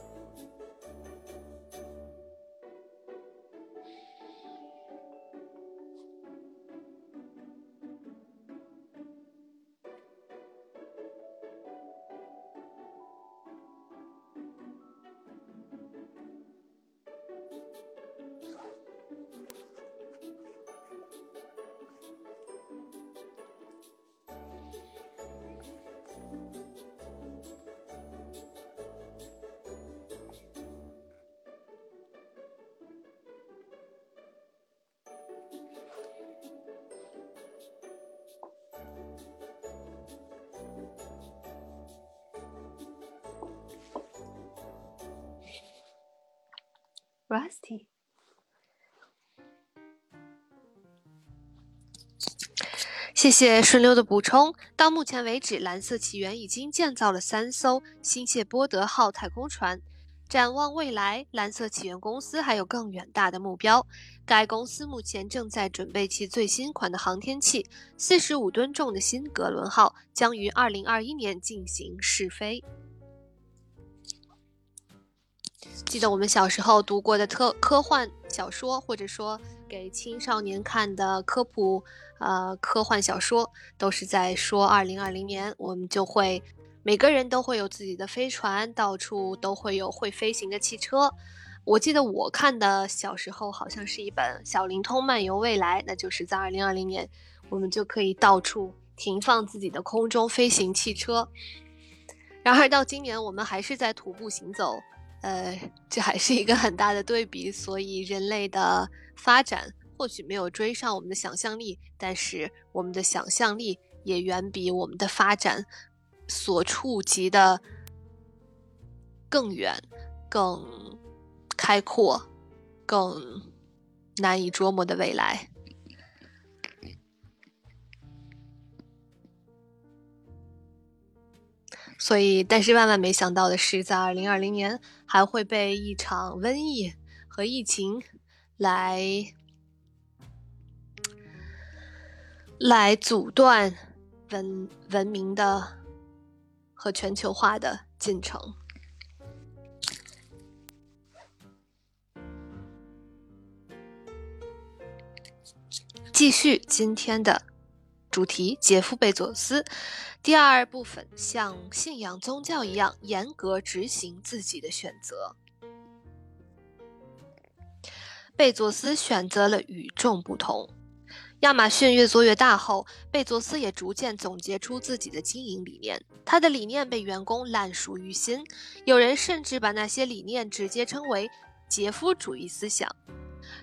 谢谢顺溜的补充。到目前为止，蓝色起源已经建造了三艘新谢波德号太空船。展望未来，蓝色起源公司还有更远大的目标。该公司目前正在准备其最新款的航天器——四十五吨重的新格伦号，将于二零二一年进行试飞。记得我们小时候读过的特科幻小说，或者说给青少年看的科普呃科幻小说，都是在说二零二零年我们就会每个人都会有自己的飞船，到处都会有会飞行的汽车。我记得我看的小时候好像是一本《小灵通漫游未来》，那就是在二零二零年我们就可以到处停放自己的空中飞行汽车。然而到今年我们还是在徒步行走。呃，这还是一个很大的对比，所以人类的发展或许没有追上我们的想象力，但是我们的想象力也远比我们的发展所触及的更远、更开阔、更难以捉摸的未来。所以，但是万万没想到的是，在二零二零年还会被一场瘟疫和疫情来来阻断文文明的和全球化的进程。继续今天的主题：杰夫·贝佐斯。第二部分，像信仰宗教一样严格执行自己的选择。贝佐斯选择了与众不同。亚马逊越做越大后，贝佐斯也逐渐总结出自己的经营理念。他的理念被员工烂熟于心，有人甚至把那些理念直接称为“杰夫主义思想”，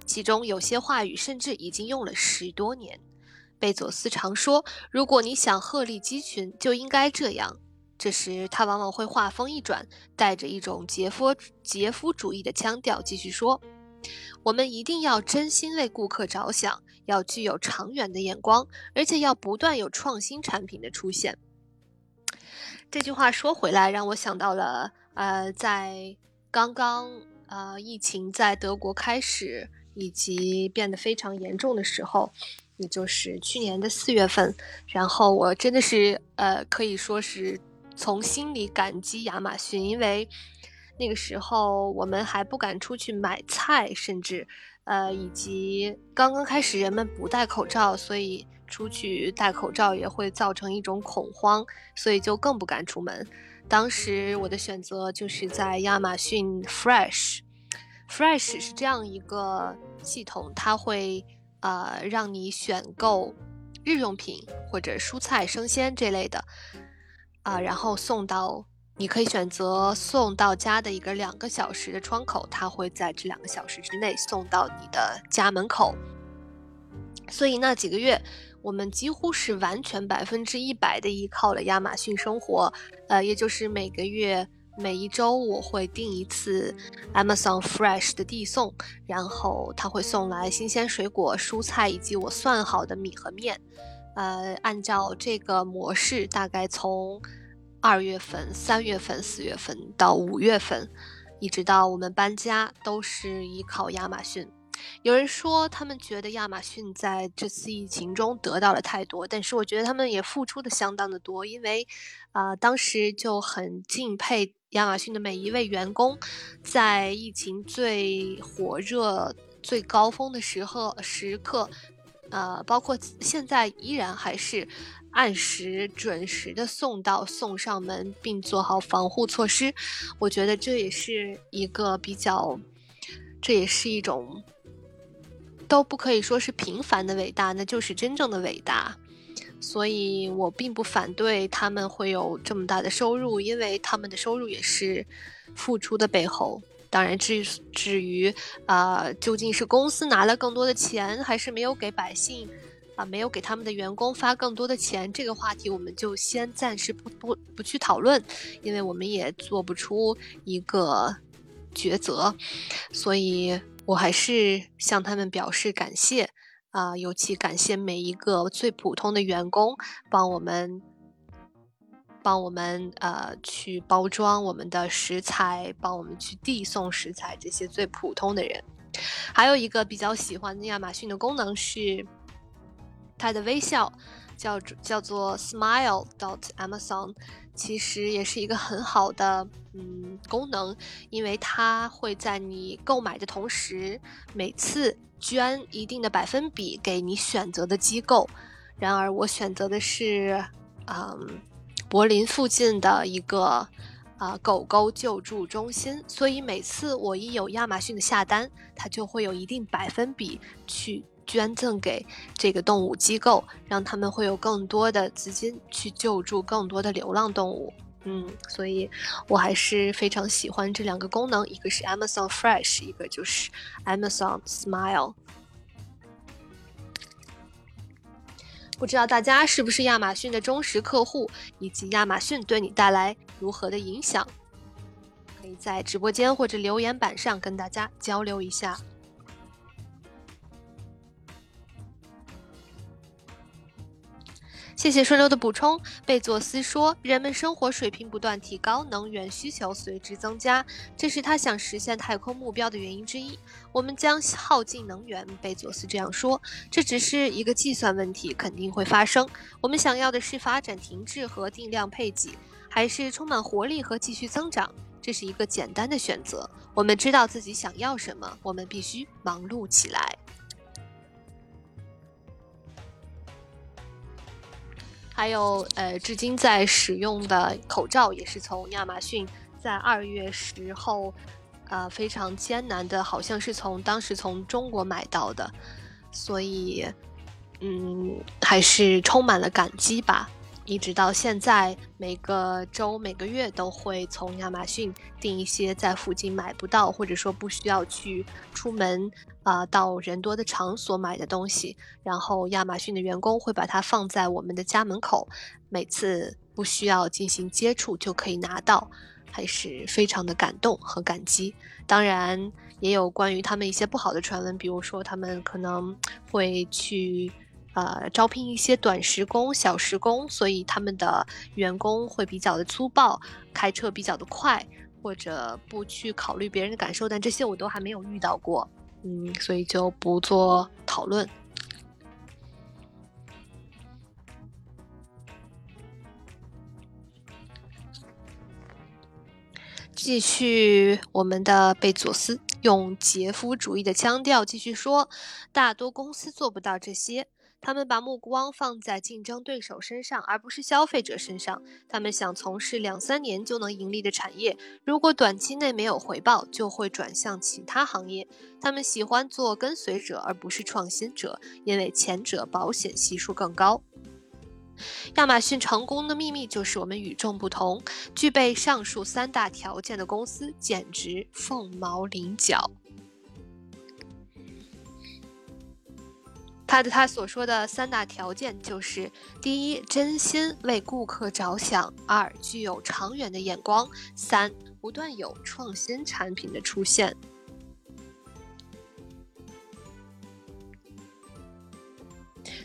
其中有些话语甚至已经用了十多年。贝佐斯常说：“如果你想鹤立鸡群，就应该这样。”这时，他往往会话锋一转，带着一种杰夫杰夫主义的腔调，继续说：“我们一定要真心为顾客着想，要具有长远的眼光，而且要不断有创新产品的出现。”这句话说回来，让我想到了，呃，在刚刚呃疫情在德国开始以及变得非常严重的时候。也就是去年的四月份，然后我真的是呃，可以说是从心里感激亚马逊，因为那个时候我们还不敢出去买菜，甚至呃，以及刚刚开始人们不戴口罩，所以出去戴口罩也会造成一种恐慌，所以就更不敢出门。当时我的选择就是在亚马逊 Fresh，Fresh 是这样一个系统，它会。呃，让你选购日用品或者蔬菜、生鲜这类的，啊，然后送到，你可以选择送到家的一个两个小时的窗口，它会在这两个小时之内送到你的家门口。所以那几个月，我们几乎是完全百分之一百的依靠了亚马逊生活，呃，也就是每个月。每一周我会订一次 Amazon Fresh 的递送，然后他会送来新鲜水果、蔬菜以及我算好的米和面。呃，按照这个模式，大概从二月份、三月份、四月份到五月份，一直到我们搬家，都是依靠亚马逊。有人说他们觉得亚马逊在这次疫情中得到了太多，但是我觉得他们也付出的相当的多，因为啊，当时就很敬佩。亚马逊的每一位员工，在疫情最火热、最高峰的时候时刻，呃，包括现在依然还是按时准时的送到、送上门，并做好防护措施。我觉得这也是一个比较，这也是一种都不可以说是平凡的伟大，那就是真正的伟大。所以我并不反对他们会有这么大的收入，因为他们的收入也是付出的背后。当然，至至于啊，究竟是公司拿了更多的钱，还是没有给百姓啊，没有给他们的员工发更多的钱，这个话题我们就先暂时不不不去讨论，因为我们也做不出一个抉择。所以我还是向他们表示感谢。啊，尤其感谢每一个最普通的员工，帮我们，帮我们呃去包装我们的食材，帮我们去递送食材，这些最普通的人。还有一个比较喜欢的亚马逊的功能是，它的微笑叫叫做 Smile dot Amazon，其实也是一个很好的嗯功能，因为它会在你购买的同时，每次。捐一定的百分比给你选择的机构，然而我选择的是，嗯，柏林附近的一个啊狗狗救助中心，所以每次我一有亚马逊的下单，它就会有一定百分比去捐赠给这个动物机构，让他们会有更多的资金去救助更多的流浪动物。嗯，所以我还是非常喜欢这两个功能，一个是 Amazon Fresh，一个就是 Amazon Smile。不知道大家是不是亚马逊的忠实客户，以及亚马逊对你带来如何的影响？可以在直播间或者留言板上跟大家交流一下。谢谢顺溜的补充。贝佐斯说，人们生活水平不断提高，能源需求随之增加，这是他想实现太空目标的原因之一。我们将耗尽能源，贝佐斯这样说。这只是一个计算问题，肯定会发生。我们想要的是发展停滞和定量配给，还是充满活力和继续增长？这是一个简单的选择。我们知道自己想要什么，我们必须忙碌起来。还有，呃，至今在使用的口罩也是从亚马逊在二月时候，呃，非常艰难的，好像是从当时从中国买到的，所以，嗯，还是充满了感激吧。一直到现在，每个周、每个月都会从亚马逊订一些在附近买不到，或者说不需要去出门啊到人多的场所买的东西，然后亚马逊的员工会把它放在我们的家门口，每次不需要进行接触就可以拿到，还是非常的感动和感激。当然，也有关于他们一些不好的传闻，比如说他们可能会去。呃，招聘一些短时工、小时工，所以他们的员工会比较的粗暴，开车比较的快，或者不去考虑别人的感受。但这些我都还没有遇到过，嗯，所以就不做讨论。继续，我们的贝佐斯用杰夫主义的腔调继续说：“大多公司做不到这些。”他们把目光放在竞争对手身上，而不是消费者身上。他们想从事两三年就能盈利的产业，如果短期内没有回报，就会转向其他行业。他们喜欢做跟随者，而不是创新者，因为前者保险系数更高。亚马逊成功的秘密就是我们与众不同。具备上述三大条件的公司简直凤毛麟角。他的他所说的三大条件就是：第一，真心为顾客着想；二，具有长远的眼光；三，不断有创新产品的出现。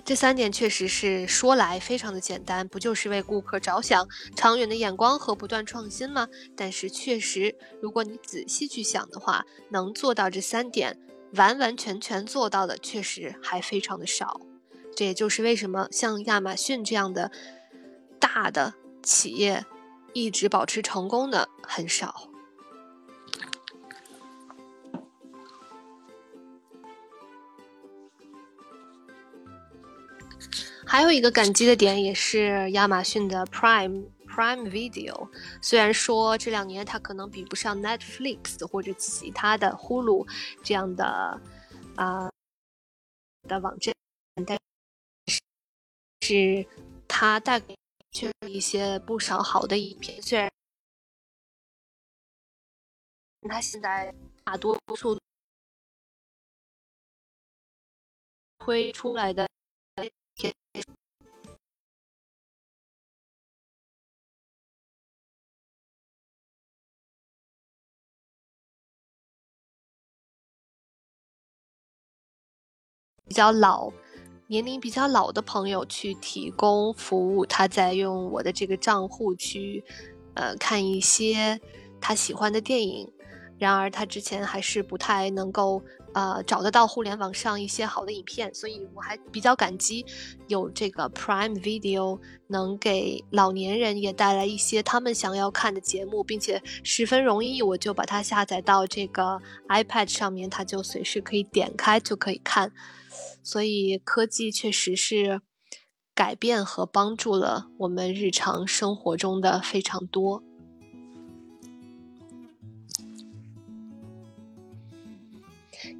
这三点确实是说来非常的简单，不就是为顾客着想、长远的眼光和不断创新吗？但是确实，如果你仔细去想的话，能做到这三点。完完全全做到的确实还非常的少，这也就是为什么像亚马逊这样的大的企业一直保持成功的很少。还有一个感激的点，也是亚马逊的 Prime。Prime Video 虽然说这两年它可能比不上 Netflix 或者其他的 Hulu 这样的啊的网站，但是它带给确一些不少好的影片。虽然它现在大多数推出来的。比较老、年龄比较老的朋友去提供服务，他在用我的这个账户去，呃，看一些他喜欢的电影。然而，他之前还是不太能够，呃，找得到互联网上一些好的影片，所以我还比较感激有这个 Prime Video 能给老年人也带来一些他们想要看的节目，并且十分容易，我就把它下载到这个 iPad 上面，它就随时可以点开就可以看。所以，科技确实是改变和帮助了我们日常生活中的非常多。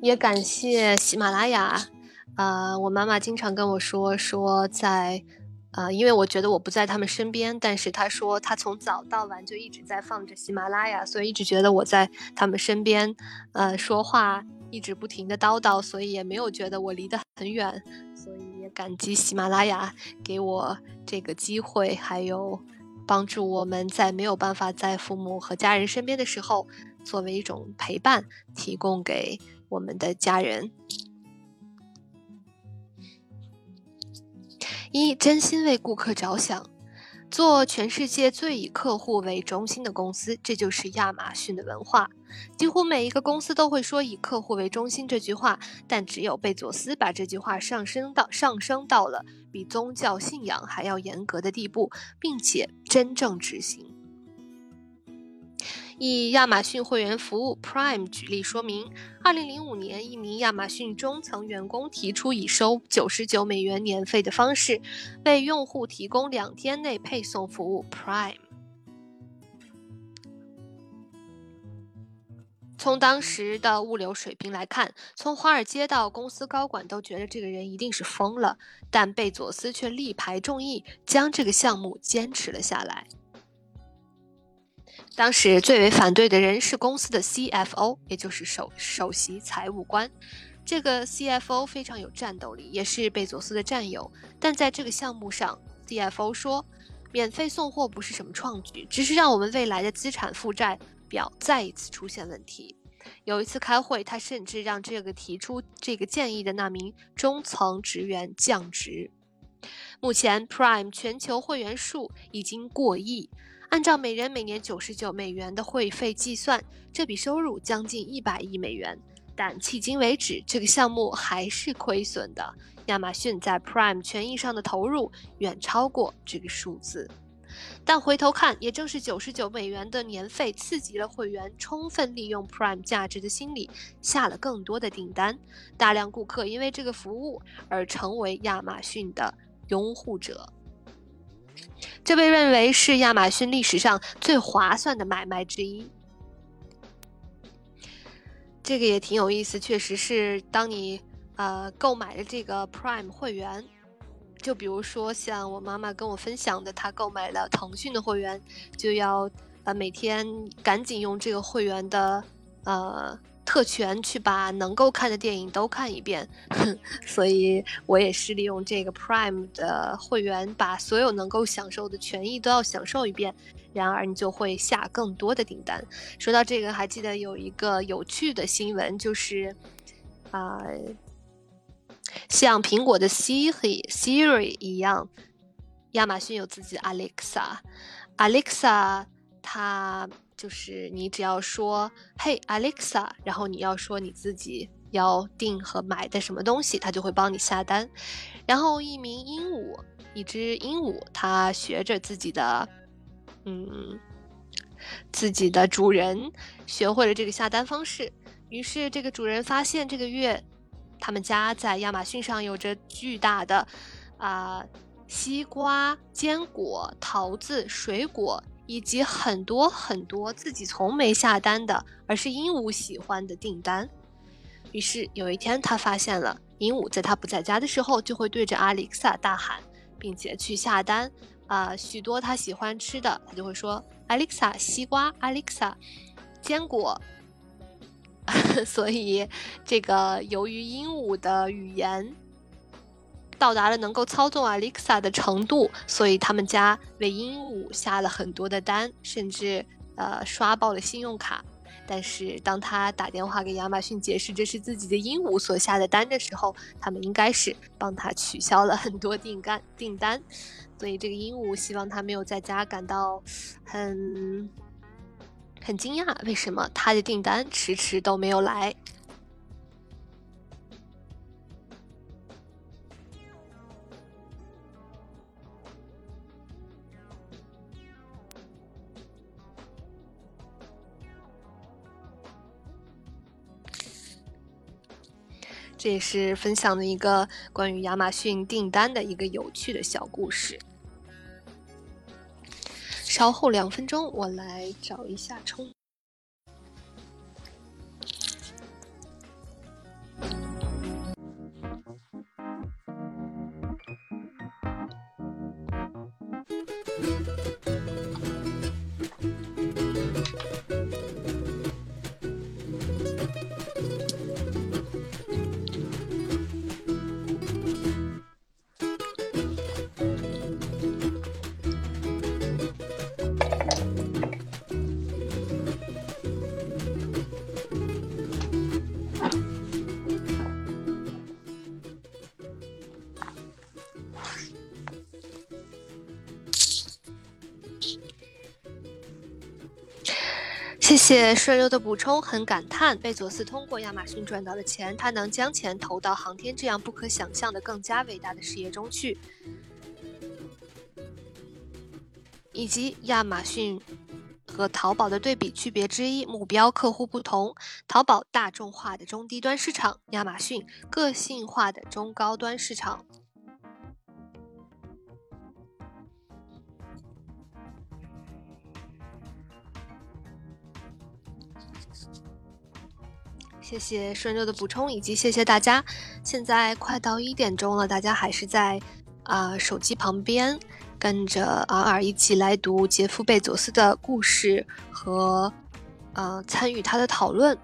也感谢喜马拉雅，呃，我妈妈经常跟我说说在，呃，因为我觉得我不在他们身边，但是她说她从早到晚就一直在放着喜马拉雅，所以一直觉得我在他们身边，呃，说话一直不停的叨叨，所以也没有觉得我离得很远，所以也感激喜马拉雅给我这个机会，还有帮助我们在没有办法在父母和家人身边的时候，作为一种陪伴，提供给我们的家人。一，真心为顾客着想。做全世界最以客户为中心的公司，这就是亚马逊的文化。几乎每一个公司都会说“以客户为中心”这句话，但只有贝佐斯把这句话上升到上升到了比宗教信仰还要严格的地步，并且真正执行。以亚马逊会员服务 Prime 举例说明，2005年，一名亚马逊中层员工提出以收99美元年费的方式，为用户提供两天内配送服务 Prime。从当时的物流水平来看，从华尔街到公司高管都觉得这个人一定是疯了，但贝佐斯却力排众议，将这个项目坚持了下来。当时最为反对的人是公司的 CFO，也就是首首席财务官。这个 CFO 非常有战斗力，也是贝佐斯的战友。但在这个项目上，CFO 说，免费送货不是什么创举，只是让我们未来的资产负债表再一次出现问题。有一次开会，他甚至让这个提出这个建议的那名中层职员降职。目前 Prime 全球会员数已经过亿。按照每人每年九十九美元的会费计算，这笔收入将近一百亿美元。但迄今为止，这个项目还是亏损的。亚马逊在 Prime 权益上的投入远超过这个数字。但回头看，也正是九十九美元的年费刺激了会员充分利用 Prime 价值的心理，下了更多的订单。大量顾客因为这个服务而成为亚马逊的拥护者。这被认为是亚马逊历史上最划算的买卖之一。这个也挺有意思，确实是当你呃购买了这个 Prime 会员，就比如说像我妈妈跟我分享的，她购买了腾讯的会员，就要呃每天赶紧用这个会员的呃。特权去把能够看的电影都看一遍，所以我也是利用这个 Prime 的会员，把所有能够享受的权益都要享受一遍。然而，你就会下更多的订单。说到这个，还记得有一个有趣的新闻，就是啊，像苹果的 Siri Siri 一样，亚马逊有自己的 Alexa，Alexa 它。就是你只要说“嘿，Alexa”，然后你要说你自己要订和买的什么东西，它就会帮你下单。然后一名鹦鹉，一只鹦鹉，它学着自己的，嗯，自己的主人，学会了这个下单方式。于是这个主人发现这个月，他们家在亚马逊上有着巨大的啊西瓜、坚果、桃子、水果。以及很多很多自己从没下单的，而是鹦鹉喜欢的订单。于是有一天，他发现了鹦鹉在他不在家的时候，就会对着阿丽萨大喊，并且去下单啊，许多他喜欢吃的，他就会说：“ Alexa 西瓜，，Alexa 坚果。”所以，这个由于鹦鹉的语言。到达了能够操纵 Alexa 的程度，所以他们家为鹦鹉下了很多的单，甚至呃刷爆了信用卡。但是当他打电话给亚马逊解释这是自己的鹦鹉所下的单的时候，他们应该是帮他取消了很多订单订单。所以这个鹦鹉希望他没有在家感到很很惊讶，为什么他的订单迟迟都没有来。这也是分享的一个关于亚马逊订单的一个有趣的小故事。稍后两分钟，我来找一下充。且顺溜的补充，很感叹贝佐斯通过亚马逊赚到的钱，他能将钱投到航天这样不可想象的更加伟大的事业中去，以及亚马逊和淘宝的对比区别之一，目标客户不同，淘宝大众化的中低端市场，亚马逊个性化的中高端市场。谢谢顺溜的补充，以及谢谢大家。现在快到一点钟了，大家还是在啊手机旁边跟着尔尔一起来读杰夫贝佐斯的故事和呃参与他的讨论。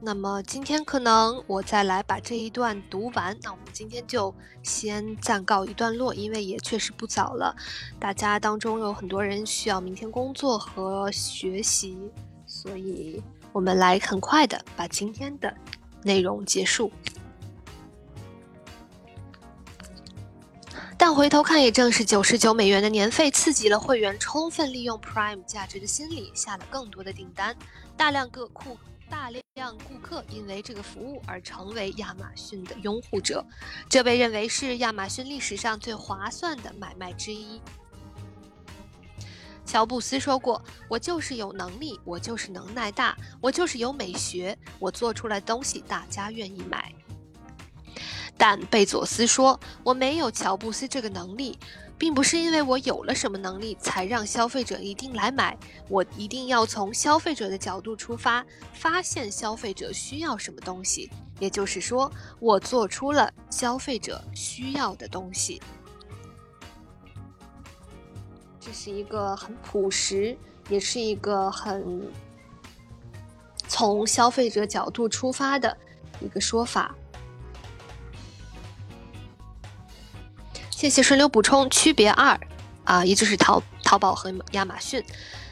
那么今天可能我再来把这一段读完，那我们今天就先暂告一段落，因为也确实不早了。大家当中有很多人需要明天工作和学习，所以。我们来很快的把今天的内容结束，但回头看，也正是九十九美元的年费刺激了会员充分利用 Prime 价值的心理，下了更多的订单。大量个库大量顾客因为这个服务而成为亚马逊的拥护者，这被认为是亚马逊历史上最划算的买卖之一。乔布斯说过：“我就是有能力，我就是能耐大，我就是有美学，我做出来东西大家愿意买。”但贝佐斯说：“我没有乔布斯这个能力，并不是因为我有了什么能力才让消费者一定来买。我一定要从消费者的角度出发，发现消费者需要什么东西。也就是说，我做出了消费者需要的东西。”这是一个很朴实，也是一个很从消费者角度出发的一个说法。谢谢顺流补充，区别二啊，也就是淘淘宝和亚马逊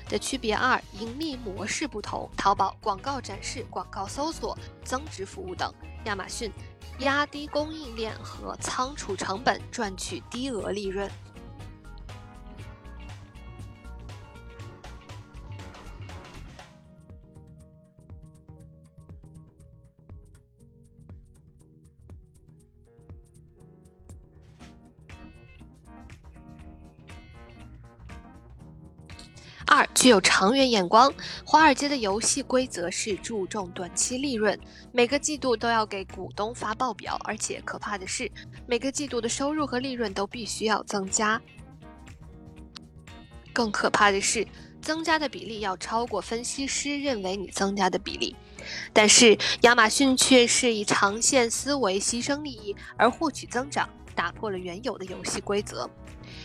的区别二，盈利模式不同。淘宝广告展示、广告搜索、增值服务等；亚马逊压低供应链和仓储成本，赚取低额利润。具有长远眼光，华尔街的游戏规则是注重短期利润，每个季度都要给股东发报表，而且可怕的是，每个季度的收入和利润都必须要增加。更可怕的是，增加的比例要超过分析师认为你增加的比例。但是亚马逊却是以长线思维牺牲利益而获取增长，打破了原有的游戏规则。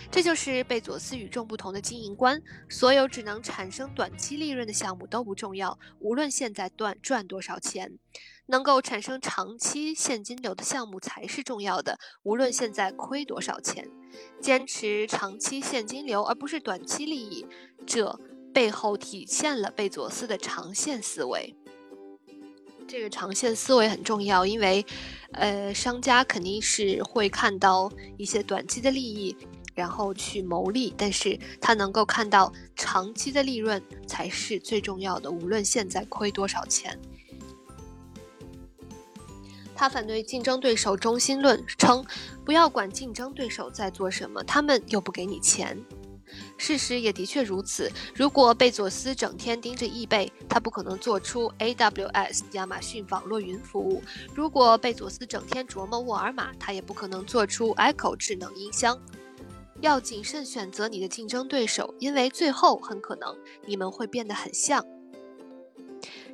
这就是贝佐斯与众不同的经营观。所有只能产生短期利润的项目都不重要，无论现在赚赚多少钱，能够产生长期现金流的项目才是重要的，无论现在亏多少钱。坚持长期现金流而不是短期利益，这背后体现了贝佐斯的长线思维。这个长线思维很重要，因为，呃，商家肯定是会看到一些短期的利益。然后去牟利，但是他能够看到长期的利润才是最重要的，无论现在亏多少钱。他反对竞争对手中心论，称不要管竞争对手在做什么，他们又不给你钱。事实也的确如此。如果贝佐斯整天盯着易贝，他不可能做出 AWS 亚马逊网络云服务；如果贝佐斯整天琢磨沃尔玛，他也不可能做出 Echo 智能音箱。要谨慎选择你的竞争对手，因为最后很可能你们会变得很像。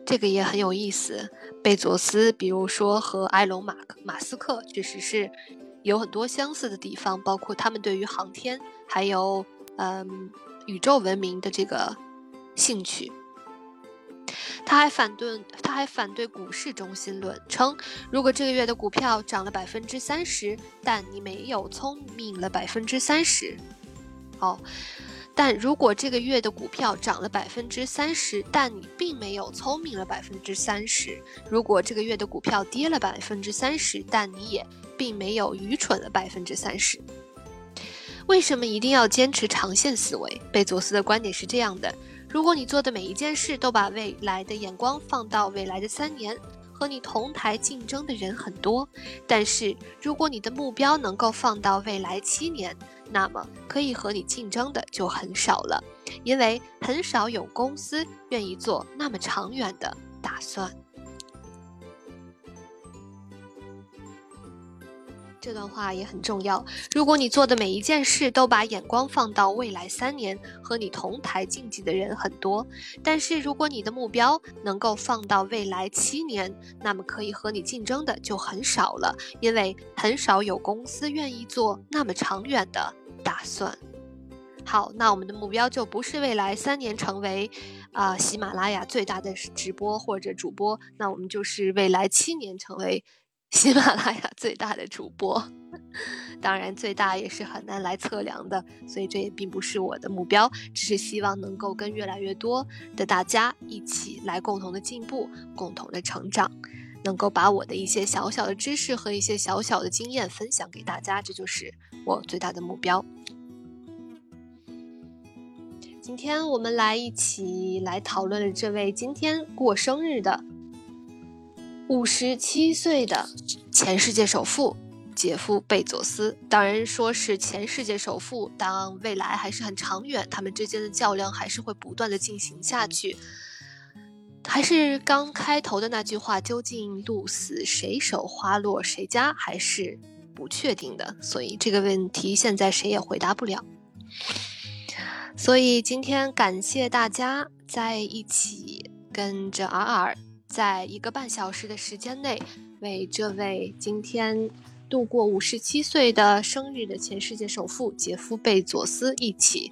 这个也很有意思。贝佐斯，比如说和埃隆·马马斯克，确实是有很多相似的地方，包括他们对于航天还有嗯宇宙文明的这个兴趣。他还反对，他还反对股市中心论，称如果这个月的股票涨了百分之三十，但你没有聪明了百分之三十，哦，但如果这个月的股票涨了百分之三十，但你并没有聪明了百分之三十；如果这个月的股票跌了百分之三十，但你也并没有愚蠢了百分之三十。为什么一定要坚持长线思维？贝佐斯的观点是这样的。如果你做的每一件事都把未来的眼光放到未来的三年，和你同台竞争的人很多，但是如果你的目标能够放到未来七年，那么可以和你竞争的就很少了，因为很少有公司愿意做那么长远的打算。这段话也很重要。如果你做的每一件事都把眼光放到未来三年，和你同台竞技的人很多；但是如果你的目标能够放到未来七年，那么可以和你竞争的就很少了，因为很少有公司愿意做那么长远的打算。好，那我们的目标就不是未来三年成为啊喜马拉雅最大的直播或者主播，那我们就是未来七年成为。喜马拉雅最大的主播，当然最大也是很难来测量的，所以这也并不是我的目标，只是希望能够跟越来越多的大家一起来共同的进步，共同的成长，能够把我的一些小小的知识和一些小小的经验分享给大家，这就是我最大的目标。今天我们来一起来讨论这位今天过生日的。五十七岁的前世界首富杰夫·贝佐斯，当然说是前世界首富，当未来还是很长远，他们之间的较量还是会不断的进行下去。还是刚开头的那句话，究竟鹿死谁手，花落谁家，还是不确定的。所以这个问题现在谁也回答不了。所以今天感谢大家在一起跟着尔尔。在一个半小时的时间内，为这位今天度过五十七岁的生日的前世界首富杰夫·贝佐斯一起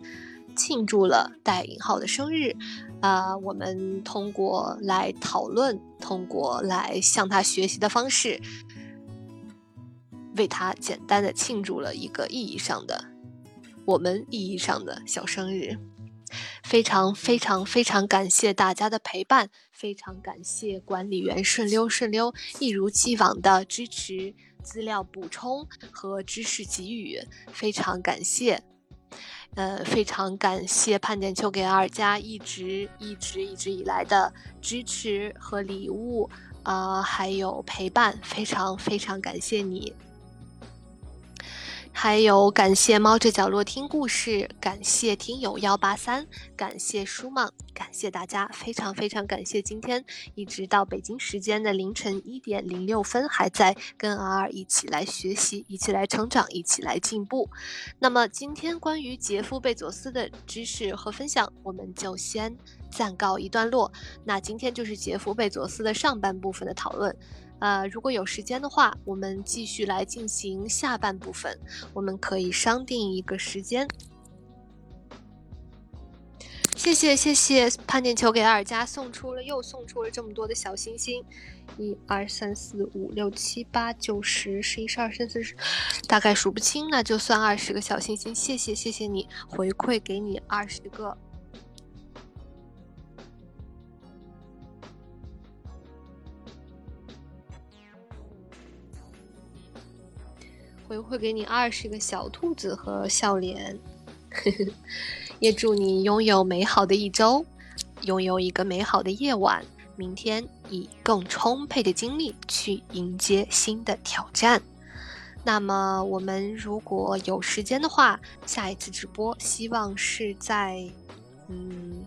庆祝了带引号的生日。啊，我们通过来讨论，通过来向他学习的方式，为他简单的庆祝了一个意义上的我们意义上的小生日。非常非常非常感谢大家的陪伴，非常感谢管理员顺溜顺溜一如既往的支持、资料补充和知识给予，非常感谢。呃，非常感谢潘点秋给二家一直一直一直以来的支持和礼物，啊，还有陪伴，非常非常感谢你。还有感谢猫着角落听故事，感谢听友幺八三，感谢舒梦，感谢大家，非常非常感谢今天一直到北京时间的凌晨一点零六分还在跟 R 一起来学习，一起来成长，一起来进步。那么今天关于杰夫贝佐斯的知识和分享，我们就先暂告一段落。那今天就是杰夫贝佐斯的上半部分的讨论。呃，如果有时间的话，我们继续来进行下半部分。我们可以商定一个时间。谢谢谢谢，潘点球给二家送出了，又送出了这么多的小星星，一二三四五六七八九十十一十二十三四十，大概数不清，那就算二十个小星星。谢谢谢谢你回馈给你二十个。会会给你二十个小兔子和笑脸，也祝你拥有美好的一周，拥有一个美好的夜晚。明天以更充沛的精力去迎接新的挑战。那么我们如果有时间的话，下一次直播希望是在嗯。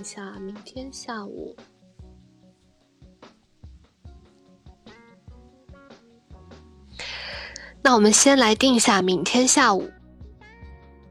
一下，明天下午，那我们先来定一下明天下午，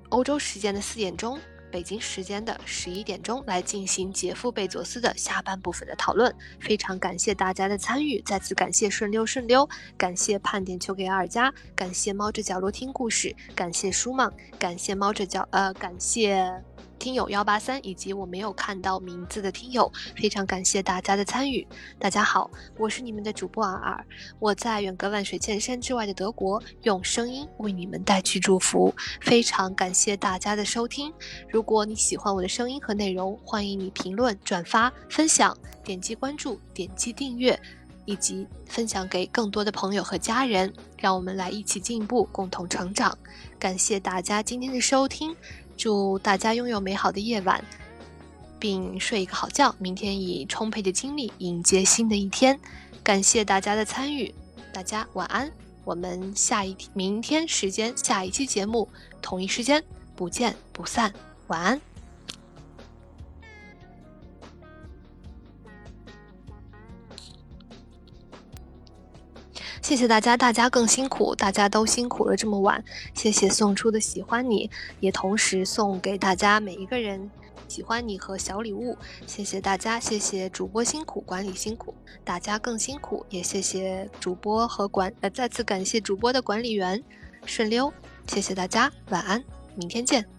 欧洲时间的四点钟，北京时间的十一点钟来进行杰夫贝佐斯的下半部分的讨论。非常感谢大家的参与，再次感谢顺溜顺溜，感谢盼点球给二加，感谢猫着角落听故事，感谢舒曼，感谢猫着角呃，感谢。听友幺八三以及我没有看到名字的听友，非常感谢大家的参与。大家好，我是你们的主播尔尔，我在远隔万水千山之外的德国，用声音为你们带去祝福。非常感谢大家的收听。如果你喜欢我的声音和内容，欢迎你评论、转发、分享、点击关注、点击订阅。以及分享给更多的朋友和家人，让我们来一起进步，共同成长。感谢大家今天的收听，祝大家拥有美好的夜晚，并睡一个好觉，明天以充沛的精力迎接新的一天。感谢大家的参与，大家晚安。我们下一明天时间下一期节目同一时间不见不散，晚安。谢谢大家，大家更辛苦，大家都辛苦了这么晚。谢谢送出的喜欢你，也同时送给大家每一个人。喜欢你和小礼物，谢谢大家，谢谢主播辛苦，管理辛苦，大家更辛苦，也谢谢主播和管呃，再次感谢主播的管理员顺溜，谢谢大家，晚安，明天见。